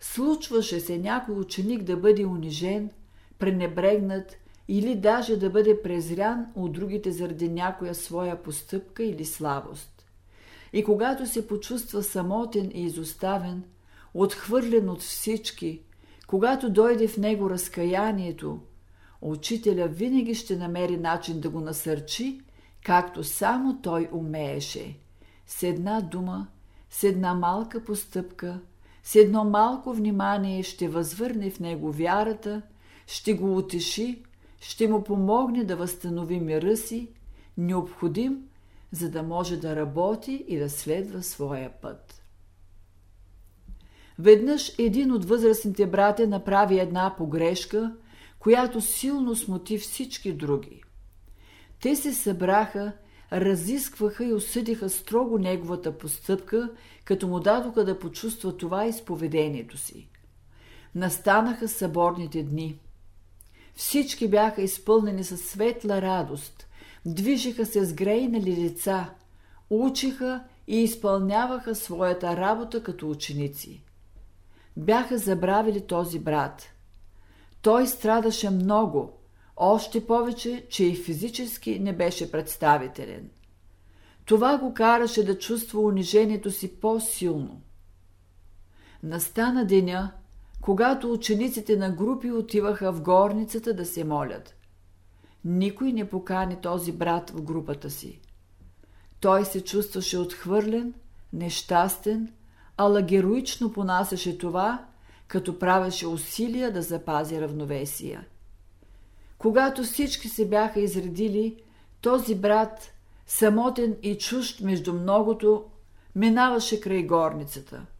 Случваше се някой ученик да бъде унижен, пренебрегнат или даже да бъде презрян от другите заради някоя своя постъпка или слабост. И когато се почувства самотен и изоставен, отхвърлен от всички, когато дойде в него разкаянието, учителя винаги ще намери начин да го насърчи, както само той умееше. С една дума, с една малка постъпка, с едно малко внимание ще възвърне в него вярата, ще го утеши, ще му помогне да възстанови мира си, необходим, за да може да работи и да следва своя път. Веднъж един от възрастните братя направи една погрешка, която силно смути всички други. Те се събраха, разискваха и осъдиха строго неговата постъпка, като му дадоха да почувства това изповедението си. Настанаха съборните дни – всички бяха изпълнени със светла радост, движиха се с грейнали лица, учиха и изпълняваха своята работа като ученици. Бяха забравили този брат. Той страдаше много, още повече, че и физически не беше представителен. Това го караше да чувства унижението си по-силно. Настана деня, когато учениците на групи отиваха в горницата да се молят. Никой не покани този брат в групата си. Той се чувстваше отхвърлен, нещастен, ала героично понасяше това, като правеше усилия да запази равновесия. Когато всички се бяха изредили, този брат, самотен и чужд между многото, минаваше край горницата –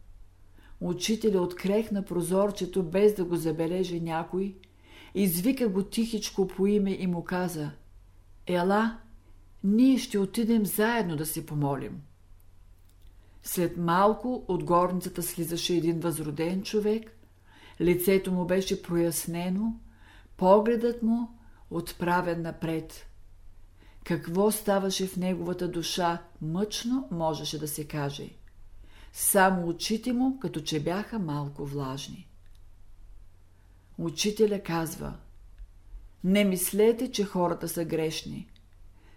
Учителя открехна прозорчето, без да го забележи някой, извика го тихичко по име и му каза «Ела, ние ще отидем заедно да се помолим». След малко от горницата слизаше един възроден човек, лицето му беше прояснено, погледът му отправен напред. Какво ставаше в неговата душа, мъчно можеше да се каже – само очите му, като че бяха малко влажни. Учителя казва Не мислете, че хората са грешни.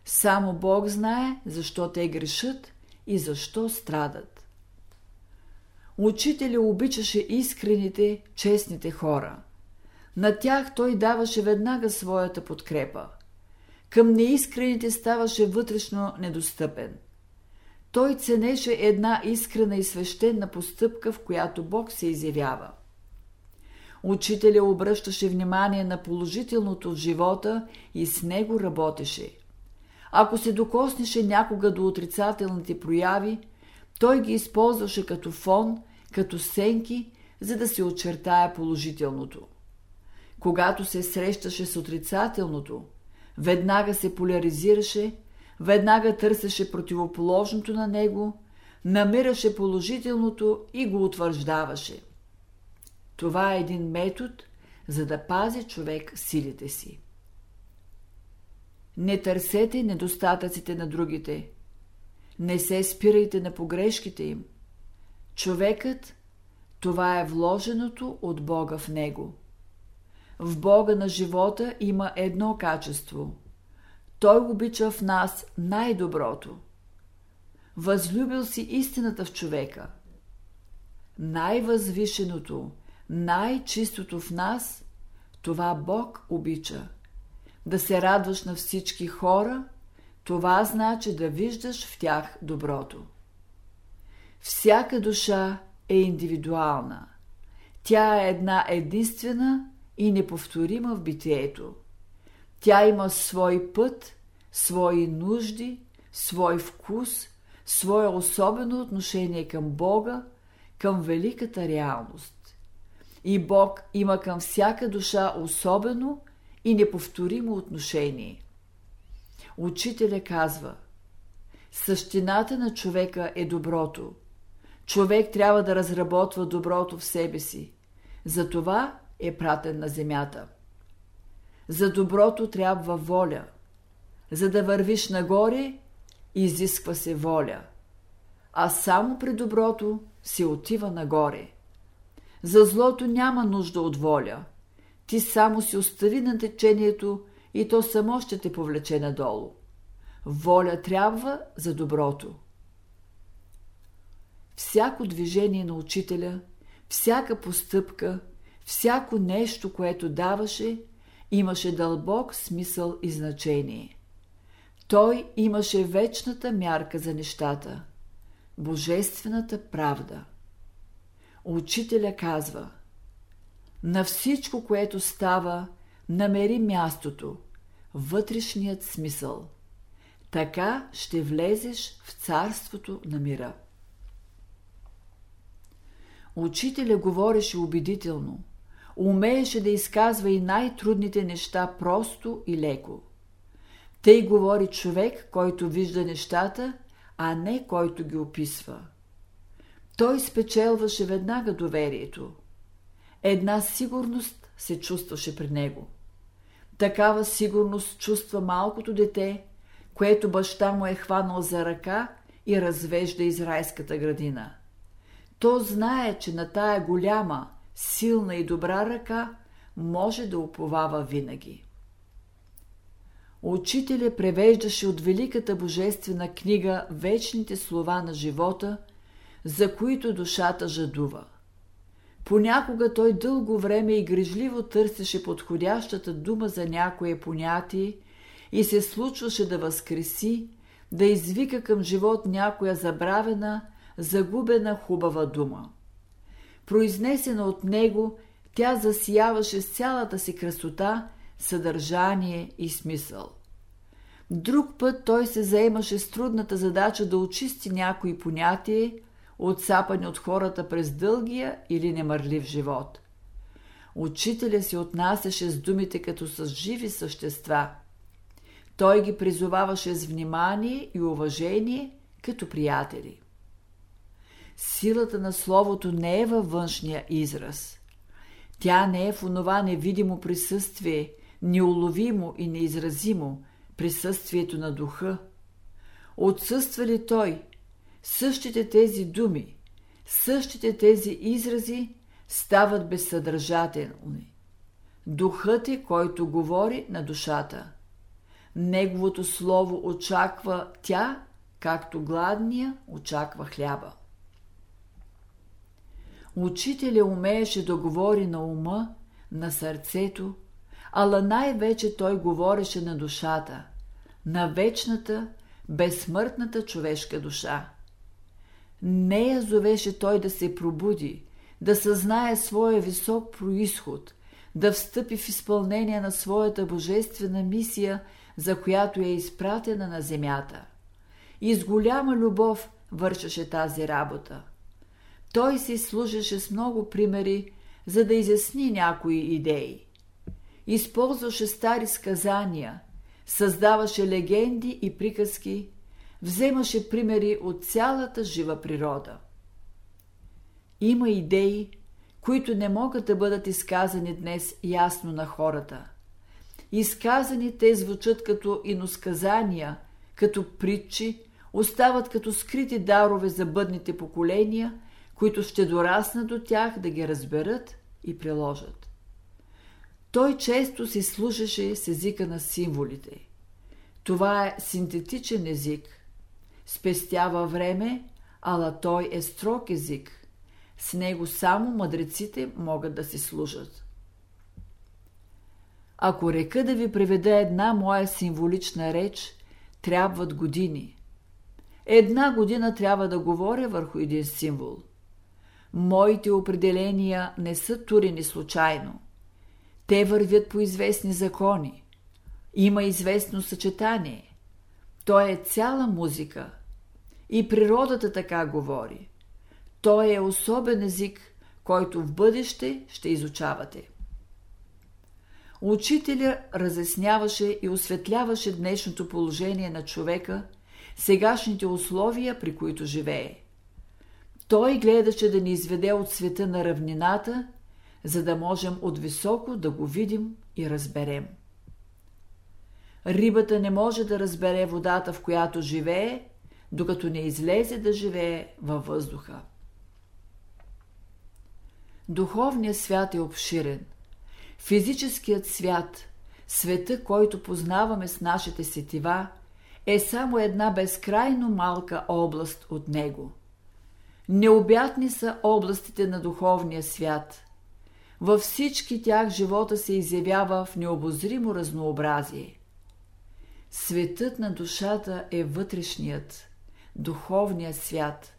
Само Бог знае, защо те грешат и защо страдат. Учителя обичаше искрените, честните хора. На тях той даваше веднага своята подкрепа. Към неискрените ставаше вътрешно недостъпен. Той ценеше една искрена и свещена постъпка, в която Бог се изявява. Учителя обръщаше внимание на положителното в живота и с него работеше. Ако се докоснеше някога до отрицателните прояви, той ги използваше като фон, като сенки, за да се очертая положителното. Когато се срещаше с отрицателното, веднага се поляризираше веднага търсеше противоположното на него, намираше положителното и го утвърждаваше. Това е един метод, за да пази човек силите си. Не търсете недостатъците на другите. Не се спирайте на погрешките им. Човекът – това е вложеното от Бога в него. В Бога на живота има едно качество – той обича в нас най-доброто. Възлюбил си истината в човека. Най-възвишеното, най-чистото в нас, това Бог обича. Да се радваш на всички хора, това значи да виждаш в тях доброто. Всяка душа е индивидуална. Тя е една единствена и неповторима в битието. Тя има свой път, свои нужди, свой вкус, свое особено отношение към Бога, към великата реалност. И Бог има към всяка душа особено и неповторимо отношение. Учителя казва Същината на човека е доброто. Човек трябва да разработва доброто в себе си. Затова е пратен на земята. За доброто трябва воля. За да вървиш нагоре, изисква се воля. А само при доброто се отива нагоре. За злото няма нужда от воля. Ти само си остави на течението и то само ще те повлече надолу. Воля трябва за доброто. Всяко движение на учителя, всяка постъпка, всяко нещо, което даваше, имаше дълбок смисъл и значение. Той имаше вечната мярка за нещата – божествената правда. Учителя казва – на всичко, което става, намери мястото, вътрешният смисъл. Така ще влезеш в царството на мира. Учителя говореше убедително. Умееше да изказва и най-трудните неща просто и леко. Тъй говори човек, който вижда нещата, а не който ги описва. Той спечелваше веднага доверието. Една сигурност се чувстваше при него. Такава сигурност чувства малкото дете, което баща му е хванал за ръка и развежда из райската градина. То знае, че на тая голяма, силна и добра ръка може да уповава винаги. Учителя превеждаше от великата божествена книга вечните слова на живота, за които душата жадува. Понякога той дълго време и грижливо търсеше подходящата дума за някое понятие и се случваше да възкреси, да извика към живот някоя забравена, загубена хубава дума. Произнесена от него, тя засияваше с цялата си красота, съдържание и смисъл. Друг път той се заемаше с трудната задача да очисти някои понятие, отсапани от хората през дългия или немърлив живот. Учителя се отнасяше с думите като с живи същества. Той ги призоваваше с внимание и уважение като приятели. Силата на Словото не е във външния израз. Тя не е в онова невидимо присъствие, неуловимо и неизразимо, присъствието на духа. Отсъства ли той, същите тези думи, същите тези изрази стават безсъдържателни. Духът е, който говори на душата. Неговото слово очаква тя, както гладния очаква хляба. Учителя умееше да говори на ума, на сърцето, ала най-вече той говореше на душата, на вечната, безсмъртната човешка душа. Нея зовеше той да се пробуди, да съзнае своя висок происход, да встъпи в изпълнение на своята божествена мисия, за която е изпратена на земята. И с голяма любов вършеше тази работа – той си служеше с много примери, за да изясни някои идеи. Използваше стари сказания, създаваше легенди и приказки, вземаше примери от цялата жива природа. Има идеи, които не могат да бъдат изказани днес ясно на хората. Изказани те звучат като иносказания, като притчи, остават като скрити дарове за бъдните поколения – които ще дораснат до тях да ги разберат и приложат. Той често си служеше с езика на символите. Това е синтетичен език. Спестява време, ала той е строг език. С него само мъдреците могат да си служат. Ако река да ви преведа една моя символична реч, трябват години. Една година трябва да говоря върху един символ – Моите определения не са турени случайно. Те вървят по известни закони. Има известно съчетание. То е цяла музика. И природата така говори. Той е особен език, който в бъдеще ще изучавате. Учителя разясняваше и осветляваше днешното положение на човека, сегашните условия, при които живее. Той гледаше да ни изведе от света на равнината, за да можем от високо да го видим и разберем. Рибата не може да разбере водата, в която живее, докато не излезе да живее във въздуха. Духовният свят е обширен. Физическият свят, света, който познаваме с нашите сетива, е само една безкрайно малка област от него. Необятни са областите на духовния свят. Във всички тях живота се изявява в необозримо разнообразие. Светът на душата е вътрешният, духовният свят.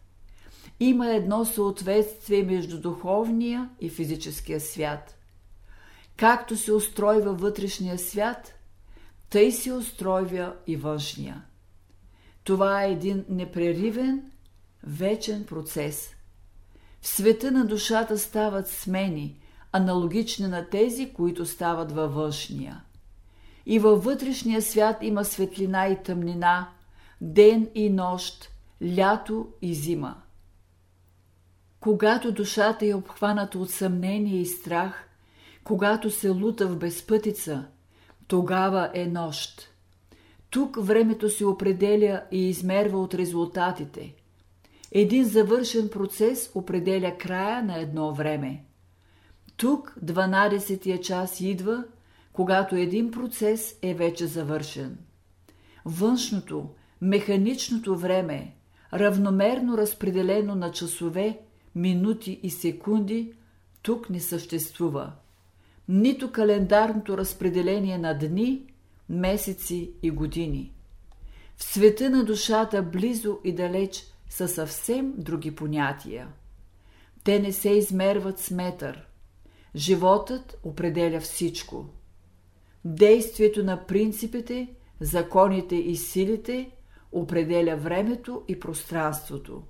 Има едно съответствие между духовния и физическия свят. Както се устройва вътрешния свят, тъй се устройва и външния. Това е един непреривен, вечен процес. В света на душата стават смени, аналогични на тези, които стават във външния. И във вътрешния свят има светлина и тъмнина, ден и нощ, лято и зима. Когато душата е обхваната от съмнение и страх, когато се лута в безпътица, тогава е нощ. Тук времето се определя и измерва от резултатите. Един завършен процес определя края на едно време. Тук 12-тия час идва, когато един процес е вече завършен. Външното, механичното време, равномерно разпределено на часове, минути и секунди, тук не съществува. Нито календарното разпределение на дни, месеци и години. В света на душата близо и далеч са съвсем други понятия. Те не се измерват с метър. Животът определя всичко. Действието на принципите, законите и силите определя времето и пространството.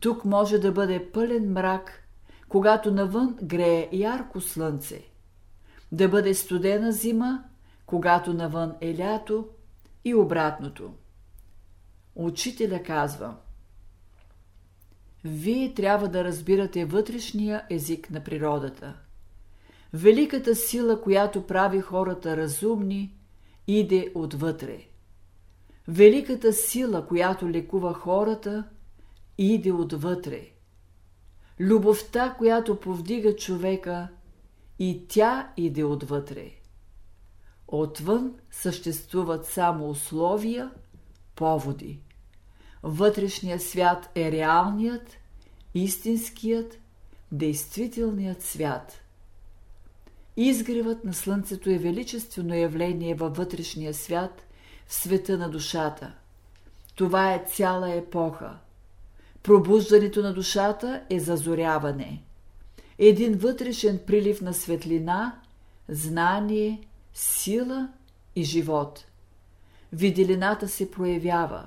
Тук може да бъде пълен мрак, когато навън грее ярко слънце. Да бъде студена зима, когато навън е лято и обратното. Учителя казва Вие трябва да разбирате вътрешния език на природата. Великата сила, която прави хората разумни, иде отвътре. Великата сила, която лекува хората – иде отвътре. Любовта, която повдига човека, и тя иде отвътре. Отвън съществуват само условия, поводи. Вътрешният свят е реалният, истинският, действителният свят. Изгревът на Слънцето е величествено явление във вътрешния свят, в света на душата. Това е цяла епоха – Пробуждането на душата е зазоряване. Един вътрешен прилив на светлина, знание, сила и живот. Виделината се проявява.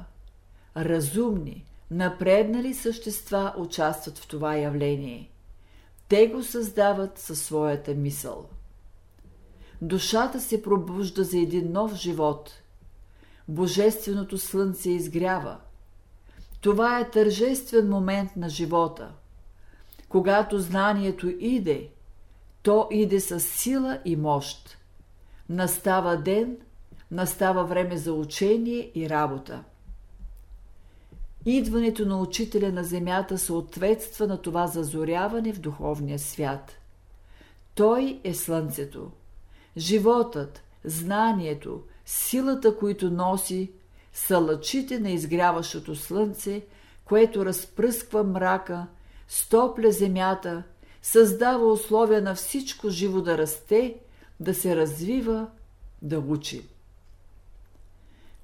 Разумни, напреднали същества участват в това явление. Те го създават със своята мисъл. Душата се пробужда за един нов живот. Божественото слънце изгрява – това е тържествен момент на живота. Когато знанието иде, то иде с сила и мощ. Настава ден, настава време за учение и работа. Идването на учителя на земята съответства на това зазоряване в духовния свят. Той е слънцето. Животът, знанието, силата, които носи, са лъчите на изгряващото слънце, което разпръсква мрака, стопля земята, създава условия на всичко живо да расте, да се развива, да учи.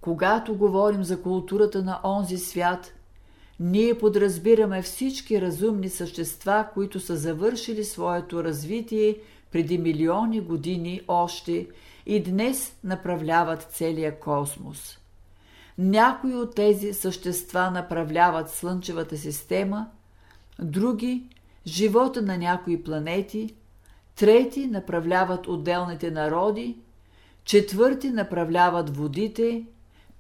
Когато говорим за културата на онзи свят, ние подразбираме всички разумни същества, които са завършили своето развитие преди милиони години още и днес направляват целия космос – някои от тези същества направляват Слънчевата система, други – живота на някои планети, трети направляват отделните народи, четвърти направляват водите,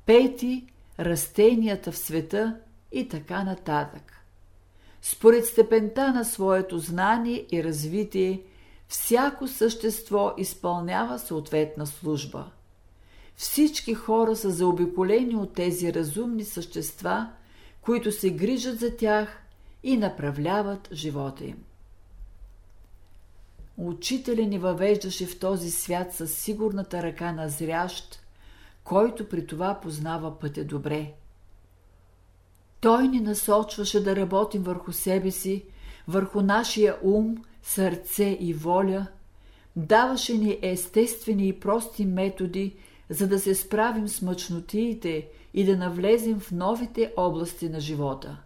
пети – растенията в света и така нататък. Според степента на своето знание и развитие, всяко същество изпълнява съответна служба. Всички хора са заобиколени от тези разумни същества, които се грижат за тях и направляват живота им. Учителя ни въвеждаше в този свят със сигурната ръка на зрящ, който при това познава пътя добре. Той ни насочваше да работим върху себе си, върху нашия ум, сърце и воля, даваше ни естествени и прости методи, за да се справим с мъчнотиите и да навлезем в новите области на живота.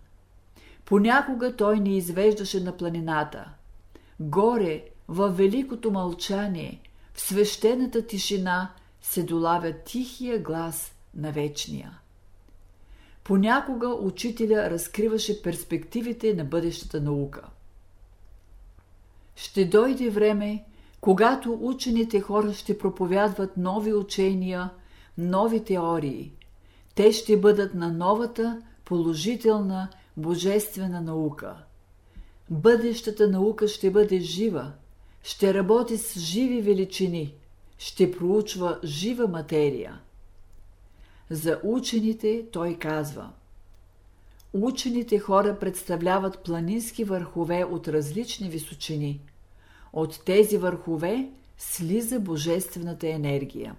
Понякога той ни извеждаше на планината. Горе, във великото мълчание, в свещената тишина се долавя тихия глас на вечния. Понякога учителя разкриваше перспективите на бъдещата наука. Ще дойде време, когато учените хора ще проповядват нови учения, нови теории. Те ще бъдат на новата, положителна, божествена наука. Бъдещата наука ще бъде жива, ще работи с живи величини, ще проучва жива материя. За учените той казва Учените хора представляват планински върхове от различни височини. От тези върхове слиза божествената енергия.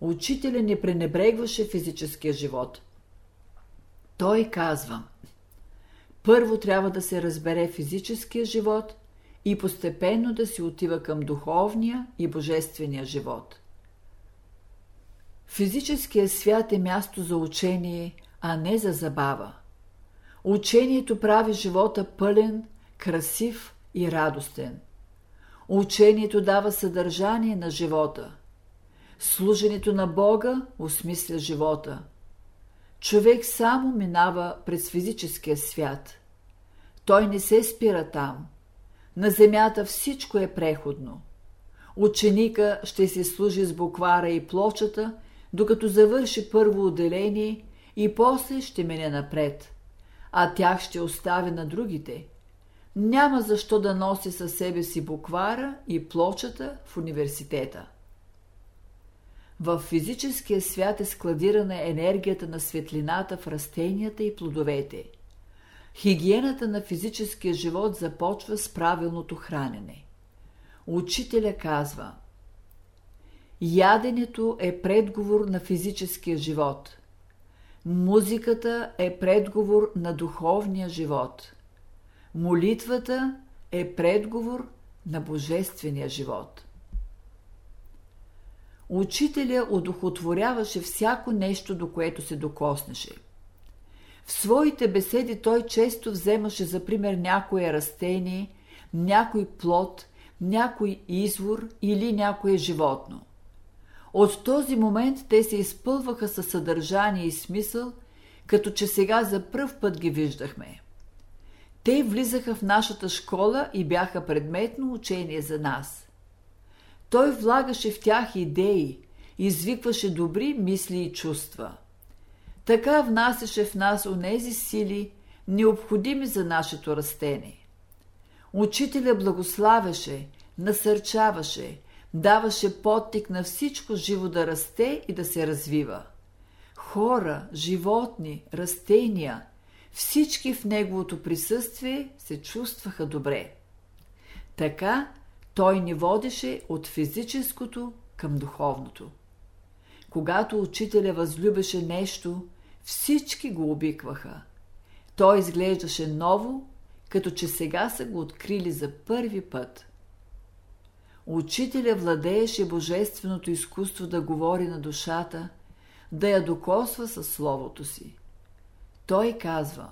Учителя не пренебрегваше физическия живот. Той казва Първо трябва да се разбере физическия живот и постепенно да се отива към духовния и божествения живот. Физическият свят е място за учение, а не за забава. Учението прави живота пълен, красив и радостен. Учението дава съдържание на живота. Служенето на Бога осмисля живота. Човек само минава през физическия свят. Той не се спира там. На земята всичко е преходно. Ученика ще се служи с буквара и плочата, докато завърши първо отделение и после ще мине напред, а тях ще остави на другите. Няма защо да носи със себе си буквара и плочата в университета. В физическия свят е складирана енергията на светлината в растенията и плодовете. Хигиената на физическия живот започва с правилното хранене. Учителя казва Яденето е предговор на физическия живот. Музиката е предговор на духовния живот. Молитвата е предговор на божествения живот. Учителя удохотворяваше всяко нещо, до което се докоснеше. В своите беседи той често вземаше за пример някое растение, някой плод, някой извор или някое животно. От този момент те се изпълваха със съдържание и смисъл, като че сега за пръв път ги виждахме. Те влизаха в нашата школа и бяха предметно учение за нас. Той влагаше в тях идеи, извикваше добри мисли и чувства. Така внасяше в нас онези сили, необходими за нашето растение. Учителя благославяше, насърчаваше, даваше подтик на всичко живо да расте и да се развива. Хора, животни, растения, всички в неговото присъствие се чувстваха добре. Така той ни водеше от физическото към духовното. Когато учителя възлюбеше нещо, всички го обикваха. Той изглеждаше ново, като че сега са го открили за първи път. Учителя владееше божественото изкуство да говори на душата, да я докосва със словото си. Той казва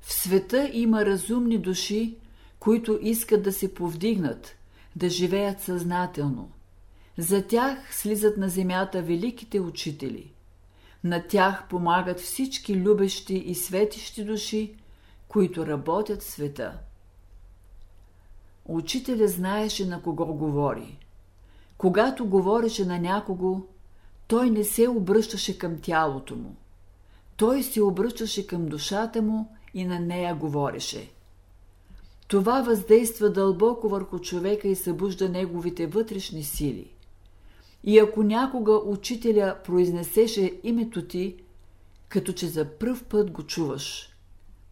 В света има разумни души, които искат да се повдигнат, да живеят съзнателно. За тях слизат на земята великите учители. На тях помагат всички любещи и светищи души, които работят в света. Учителя знаеше на кого говори. Когато говореше на някого, той не се обръщаше към тялото му. Той се обръщаше към душата му и на нея говореше. Това въздейства дълбоко върху човека и събужда неговите вътрешни сили. И ако някога учителя произнесеше името ти, като че за пръв път го чуваш,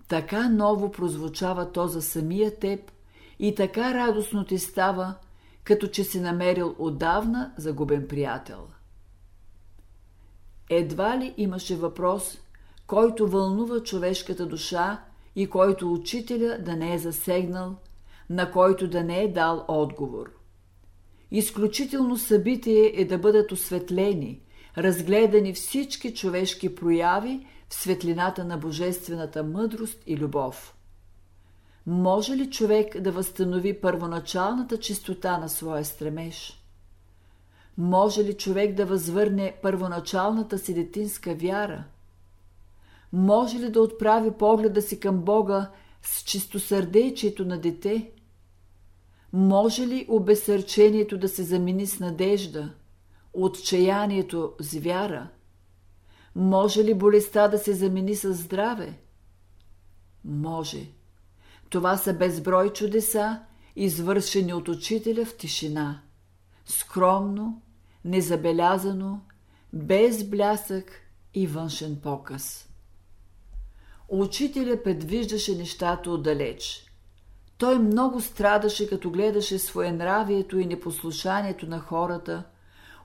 така ново прозвучава то за самия теб и така радостно ти става, като че си намерил отдавна загубен приятел. Едва ли имаше въпрос, който вълнува човешката душа и който учителя да не е засегнал, на който да не е дал отговор. Изключително събитие е да бъдат осветлени, разгледани всички човешки прояви в светлината на божествената мъдрост и любов. Може ли човек да възстанови първоначалната чистота на своя стремеж? Може ли човек да възвърне първоначалната си детинска вяра? Може ли да отправи погледа си към Бога с чистосърдечието на дете? Може ли обесърчението да се замени с надежда, отчаянието с вяра? Може ли болестта да се замени с здраве? Може. Това са безброй чудеса, извършени от учителя в тишина. Скромно, незабелязано, без блясък и външен показ. Учителя предвиждаше нещата отдалеч. Той много страдаше, като гледаше своенравието и непослушанието на хората,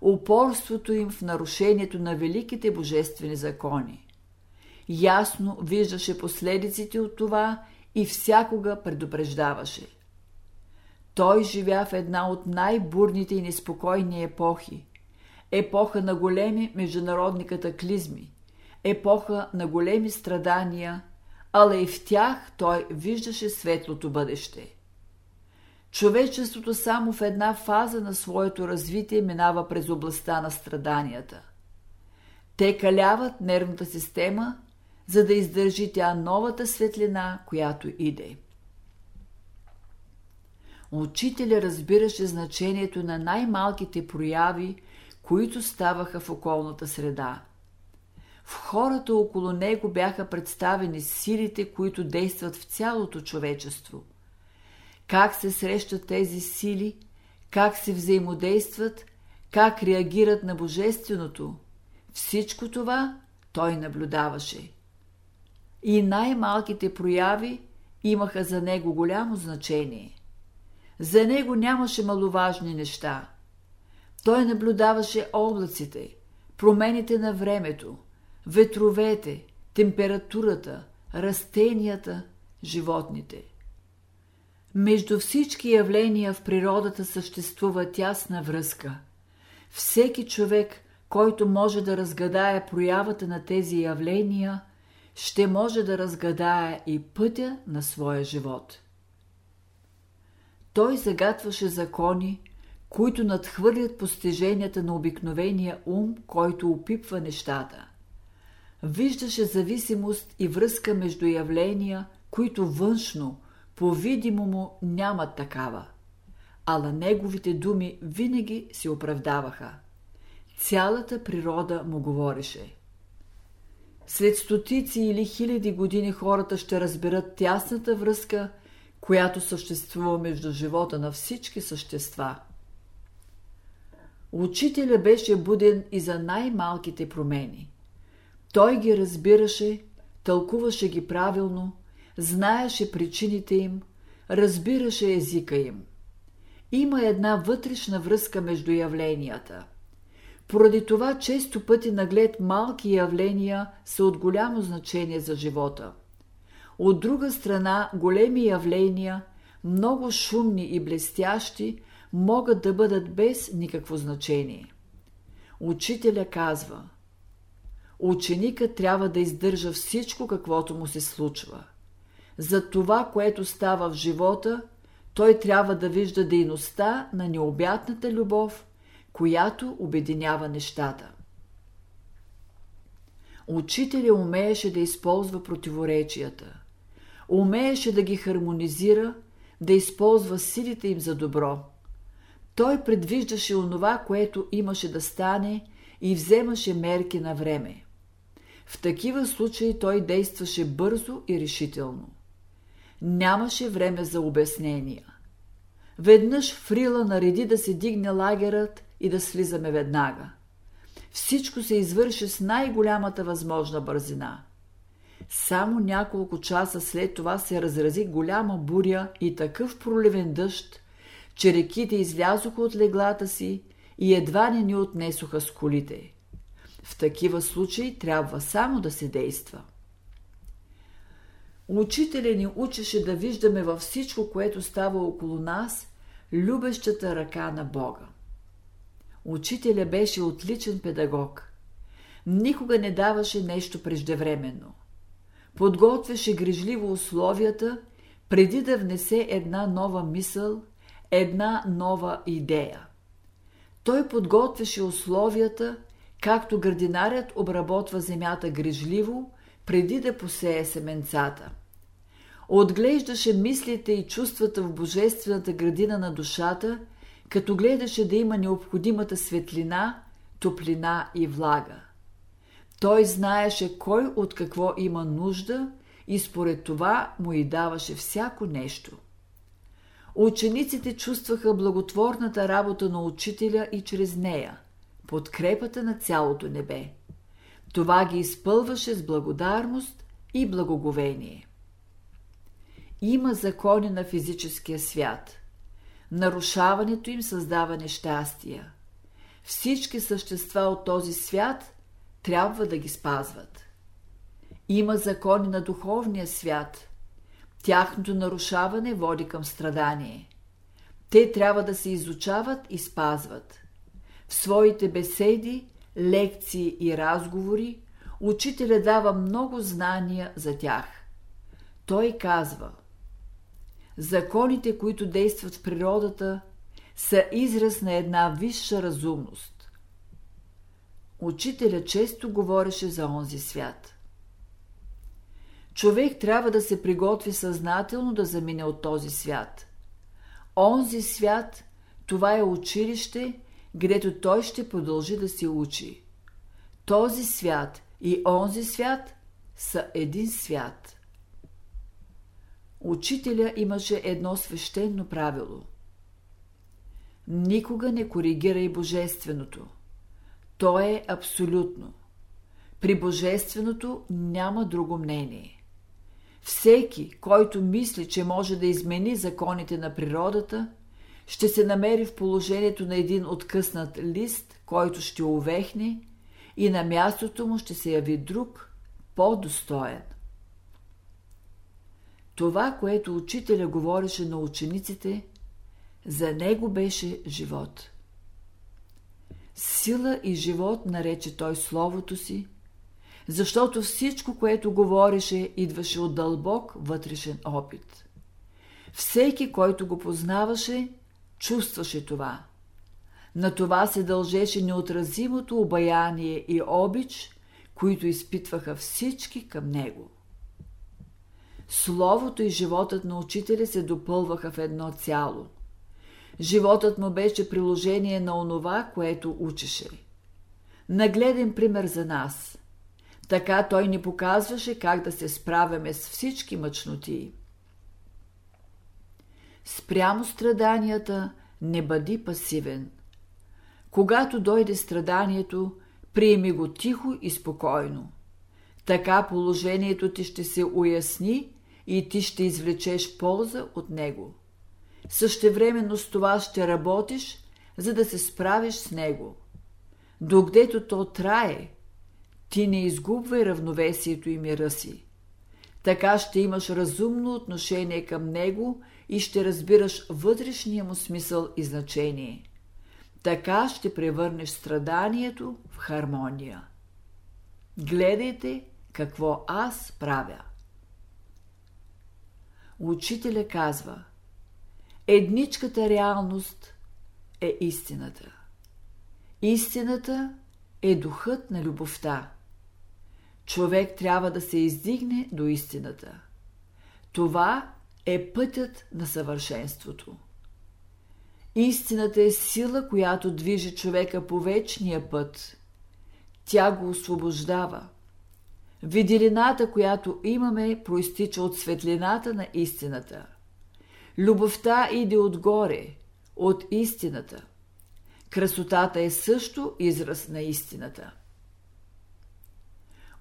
упорството им в нарушението на великите божествени закони. Ясно виждаше последиците от това и всякога предупреждаваше. Той живя в една от най-бурните и неспокойни епохи. Епоха на големи международни катаклизми, епоха на големи страдания, ала и в тях той виждаше светлото бъдеще. Човечеството само в една фаза на своето развитие минава през областта на страданията. Те каляват нервната система, за да издържи тя новата светлина, която иде. Учителя разбираше значението на най-малките прояви, които ставаха в околната среда – в хората около него бяха представени силите, които действат в цялото човечество. Как се срещат тези сили, как се взаимодействат, как реагират на Божественото, всичко това той наблюдаваше. И най-малките прояви имаха за него голямо значение. За него нямаше маловажни неща. Той наблюдаваше облаците, промените на времето, ветровете, температурата, растенията, животните. Между всички явления в природата съществува тясна връзка. Всеки човек, който може да разгадае проявата на тези явления, ще може да разгадае и пътя на своя живот. Той загатваше закони, които надхвърлят постиженията на обикновения ум, който опипва нещата – виждаше зависимост и връзка между явления, които външно, по-видимо му нямат такава. Ала неговите думи винаги се оправдаваха. Цялата природа му говореше. След стотици или хиляди години хората ще разберат тясната връзка, която съществува между живота на всички същества. Учителя беше буден и за най-малките промени – той ги разбираше, тълкуваше ги правилно, знаеше причините им, разбираше езика им. Има една вътрешна връзка между явленията. Поради това често пъти наглед малки явления са от голямо значение за живота. От друга страна, големи явления, много шумни и блестящи, могат да бъдат без никакво значение. Учителя казва – ученикът трябва да издържа всичко, каквото му се случва. За това, което става в живота, той трябва да вижда дейността на необятната любов, която обединява нещата. Учителя умееше да използва противоречията. Умееше да ги хармонизира, да използва силите им за добро. Той предвиждаше онова, което имаше да стане и вземаше мерки на време. В такива случаи той действаше бързо и решително. Нямаше време за обяснения. Веднъж Фрила нареди да се дигне лагерът и да слизаме веднага. Всичко се извърши с най-голямата възможна бързина. Само няколко часа след това се разрази голяма буря и такъв проливен дъжд, че реките излязоха от леглата си и едва не ни отнесоха с колите. В такива случаи трябва само да се действа. Учителя ни учеше да виждаме във всичко, което става около нас, любещата ръка на Бога. Учителя беше отличен педагог. Никога не даваше нещо преждевременно. Подготвяше грижливо условията, преди да внесе една нова мисъл, една нова идея. Той подготвяше условията, както градинарят обработва земята грижливо, преди да посее семенцата. Отглеждаше мислите и чувствата в божествената градина на душата, като гледаше да има необходимата светлина, топлина и влага. Той знаеше кой от какво има нужда и според това му и даваше всяко нещо. Учениците чувстваха благотворната работа на учителя и чрез нея, подкрепата на цялото небе. Това ги изпълваше с благодарност и благоговение. Има закони на физическия свят. Нарушаването им създава нещастия. Всички същества от този свят трябва да ги спазват. Има закони на духовния свят. Тяхното нарушаване води към страдание. Те трябва да се изучават и спазват. В своите беседи, лекции и разговори учителя дава много знания за тях. Той казва – Законите, които действат в природата, са израз на една висша разумност. Учителя често говореше за онзи свят. Човек трябва да се приготви съзнателно да замине от този свят. Онзи свят, това е училище, грето той ще продължи да се учи. Този свят и онзи свят са един свят. Учителя имаше едно свещено правило. Никога не коригирай Божественото. То е абсолютно. При Божественото няма друго мнение. Всеки, който мисли, че може да измени законите на природата, ще се намери в положението на един откъснат лист, който ще увехне и на мястото му ще се яви друг, по-достоен. Това, което учителя говореше на учениците, за него беше живот. Сила и живот нарече той Словото си, защото всичко, което говореше, идваше от дълбок вътрешен опит. Всеки, който го познаваше, чувстваше това. На това се дължеше неотразимото обаяние и обич, които изпитваха всички към него. Словото и животът на учителя се допълваха в едно цяло. Животът му беше приложение на онова, което учеше. Нагледен пример за нас. Така той ни показваше как да се справяме с всички мъчноти. Спрямо страданията не бъди пасивен. Когато дойде страданието, приеми го тихо и спокойно. Така положението ти ще се уясни и ти ще извлечеш полза от него. Същевременно с това ще работиш, за да се справиш с него. Докъдето то трае, ти не изгубвай равновесието и мира си. Така ще имаш разумно отношение към него и ще разбираш вътрешния му смисъл и значение. Така ще превърнеш страданието в хармония. Гледайте какво аз правя. Учителя казва Едничката реалност е истината. Истината е духът на любовта. Човек трябва да се издигне до истината. Това е пътят на съвършенството. Истината е сила, която движи човека по вечния път. Тя го освобождава. Виделината, която имаме, проистича от светлината на истината. Любовта иде отгоре, от истината. Красотата е също израз на истината.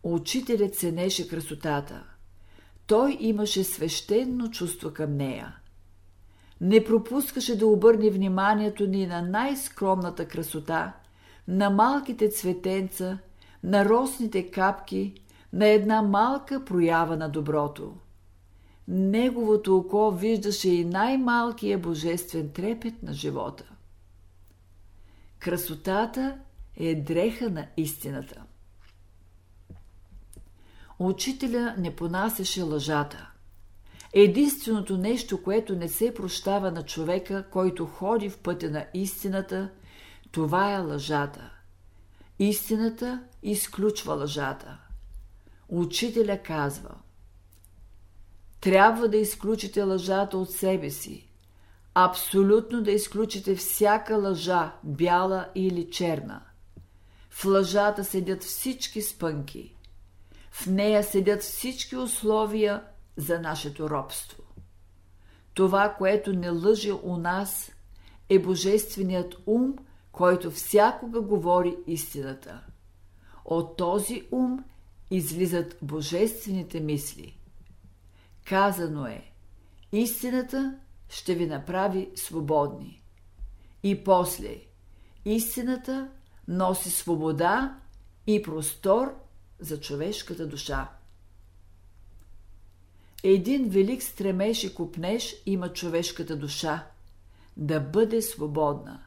Учителят ценеше красотата. Той имаше свещено чувство към нея. Не пропускаше да обърне вниманието ни на най-скромната красота, на малките цветенца, на росните капки, на една малка проява на доброто. Неговото око виждаше и най-малкия божествен трепет на живота. Красотата е дреха на истината. Учителя не понасеше лъжата. Единственото нещо, което не се прощава на човека, който ходи в пътя на истината, това е лъжата. Истината изключва лъжата. Учителя казва Трябва да изключите лъжата от себе си. Абсолютно да изключите всяка лъжа, бяла или черна. В лъжата седят всички спънки. В нея седят всички условия за нашето робство. Това, което не лъже у нас, е Божественият ум, който всякога говори истината. От този ум излизат божествените мисли. Казано е, истината ще ви направи свободни. И после, истината носи свобода и простор за човешката душа. Един велик стремеж и купнеж има човешката душа да бъде свободна.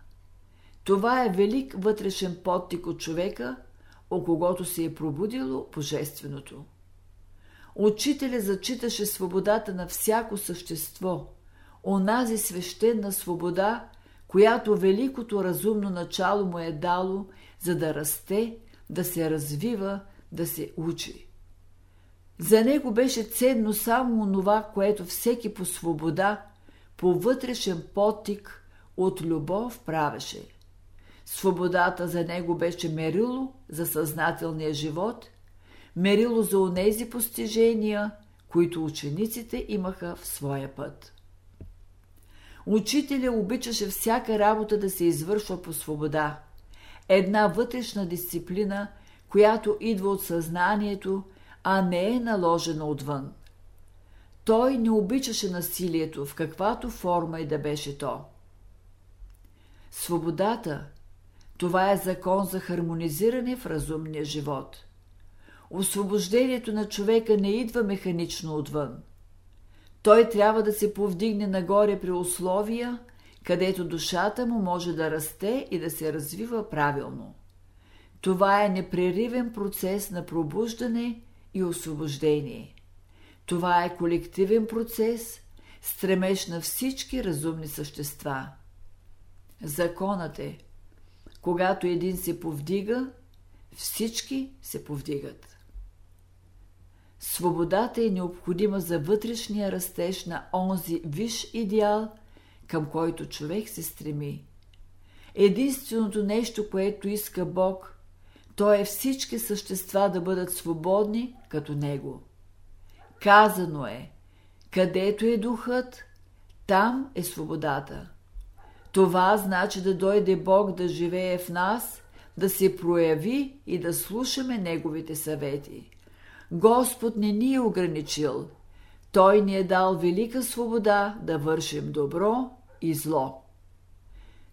Това е велик вътрешен подтик от човека, о когото се е пробудило божественото. Учителя зачиташе свободата на всяко същество, онази свещена свобода, която великото разумно начало му е дало, за да расте, да се развива, да се учи. За него беше ценно само онова, което всеки по свобода, по вътрешен потик от любов правеше. Свободата за него беше мерило за съзнателния живот, мерило за онези постижения, които учениците имаха в своя път. Учителя обичаше всяка работа да се извършва по свобода. Една вътрешна дисциплина, която идва от съзнанието, а не е наложена отвън. Той не обичаше насилието, в каквато форма и да беше то. Свободата – това е закон за хармонизиране в разумния живот. Освобождението на човека не идва механично отвън. Той трябва да се повдигне нагоре при условия, където душата му може да расте и да се развива правилно. Това е непреривен процес на пробуждане и освобождение. Това е колективен процес, стремеж на всички разумни същества. Законът е, когато един се повдига, всички се повдигат. Свободата е необходима за вътрешния растеж на онзи виш идеал, към който човек се стреми. Единственото нещо, което иска Бог, то е всички същества да бъдат свободни като Него. Казано е, където е духът, там е свободата. Това значи да дойде Бог да живее в нас, да се прояви и да слушаме Неговите съвети. Господ не ни е ограничил. Той ни е дал велика свобода да вършим добро и зло.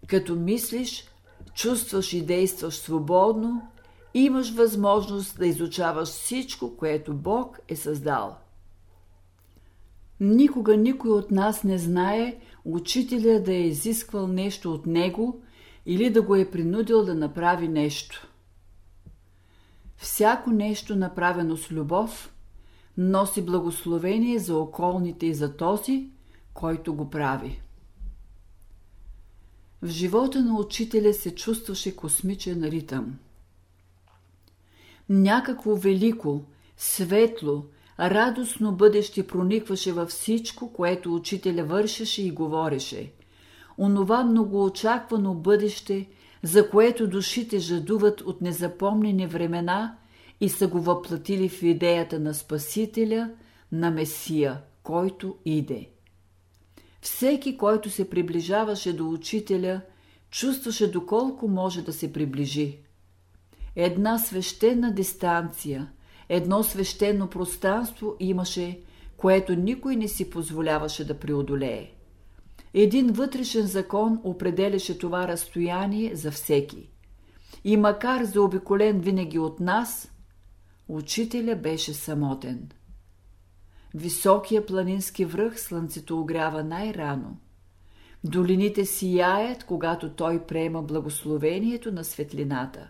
Като мислиш, чувстваш и действаш свободно, имаш възможност да изучаваш всичко, което Бог е създал. Никога никой от нас не знае учителя да е изисквал нещо от него или да го е принудил да направи нещо. Всяко нещо, направено с любов, носи благословение за околните и за този, който го прави. В живота на учителя се чувстваше космичен ритъм. Някакво велико, светло, радостно бъдеще проникваше във всичко, което учителя вършеше и говореше. Онова многоочаквано бъдеще, за което душите жадуват от незапомнени времена и са го въплатили в идеята на Спасителя, на Месия, който иде. Всеки, който се приближаваше до учителя, чувстваше доколко може да се приближи. Една свещена дистанция, едно свещено пространство имаше, което никой не си позволяваше да преодолее. Един вътрешен закон определяше това разстояние за всеки. И макар заобиколен винаги от нас, учителя беше самотен. Високия планински връх слънцето огрява най-рано. Долините сияят, когато той приема благословението на светлината.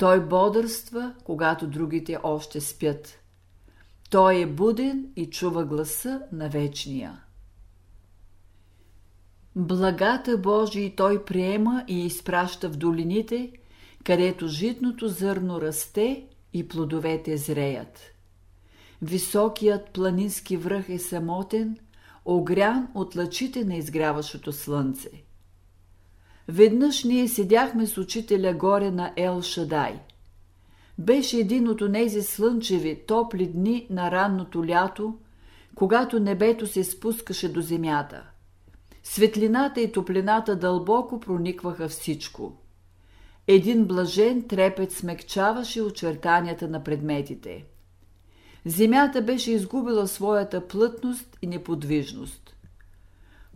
Той бодърства, когато другите още спят. Той е буден и чува гласа на вечния. Благата Божия той приема и изпраща в долините, където житното зърно расте и плодовете зреят. Високият планински връх е самотен, огрян от лъчите на изгряващото слънце. Веднъж ние седяхме с учителя горе на Ел Шадай. Беше един от онези слънчеви, топли дни на ранното лято, когато небето се спускаше до земята. Светлината и топлината дълбоко проникваха всичко. Един блажен трепет смекчаваше очертанията на предметите. Земята беше изгубила своята плътност и неподвижност.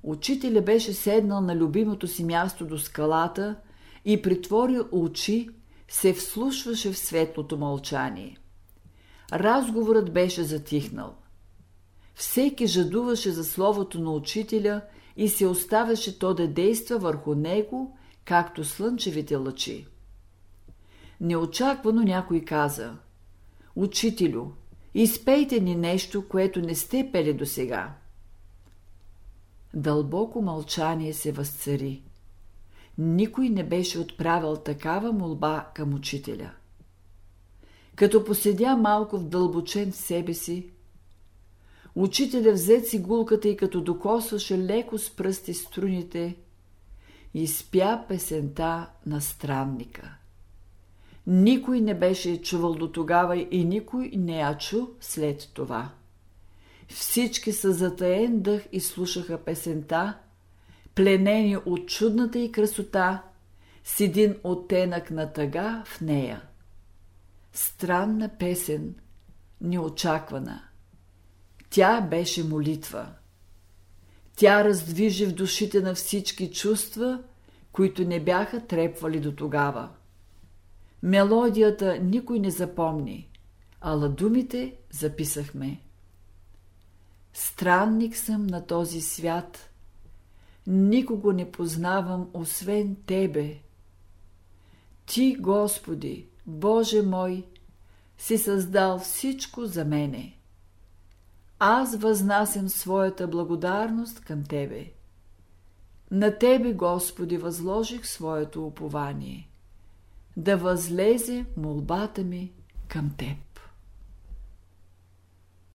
Учителя беше седнал на любимото си място до скалата и притворил очи, се вслушваше в светлото мълчание. Разговорът беше затихнал. Всеки жадуваше за словото на учителя и се оставяше то да действа върху него, както слънчевите лъчи. Неочаквано някой каза «Учителю, изпейте ни нещо, което не сте пели досега». Дълбоко мълчание се възцари. Никой не беше отправил такава молба към учителя. Като поседя малко в дълбочен в себе си, учителя взе цигулката и като докосваше леко с пръсти струните, изпя песента на странника. Никой не беше чувал до тогава и никой не я чу след това. Всички са затаен дъх и слушаха песента, пленени от чудната и красота, с един оттенък на тъга в нея. Странна песен, неочаквана. Тя беше молитва. Тя раздвижи в душите на всички чувства, които не бяха трепвали до тогава. Мелодията никой не запомни, ала думите записахме. Странник съм на този свят. Никого не познавам, освен Тебе. Ти, Господи, Боже мой, си създал всичко за мене. Аз възнасям своята благодарност към Тебе. На Тебе, Господи, възложих своето упование. Да възлезе молбата ми към Теб.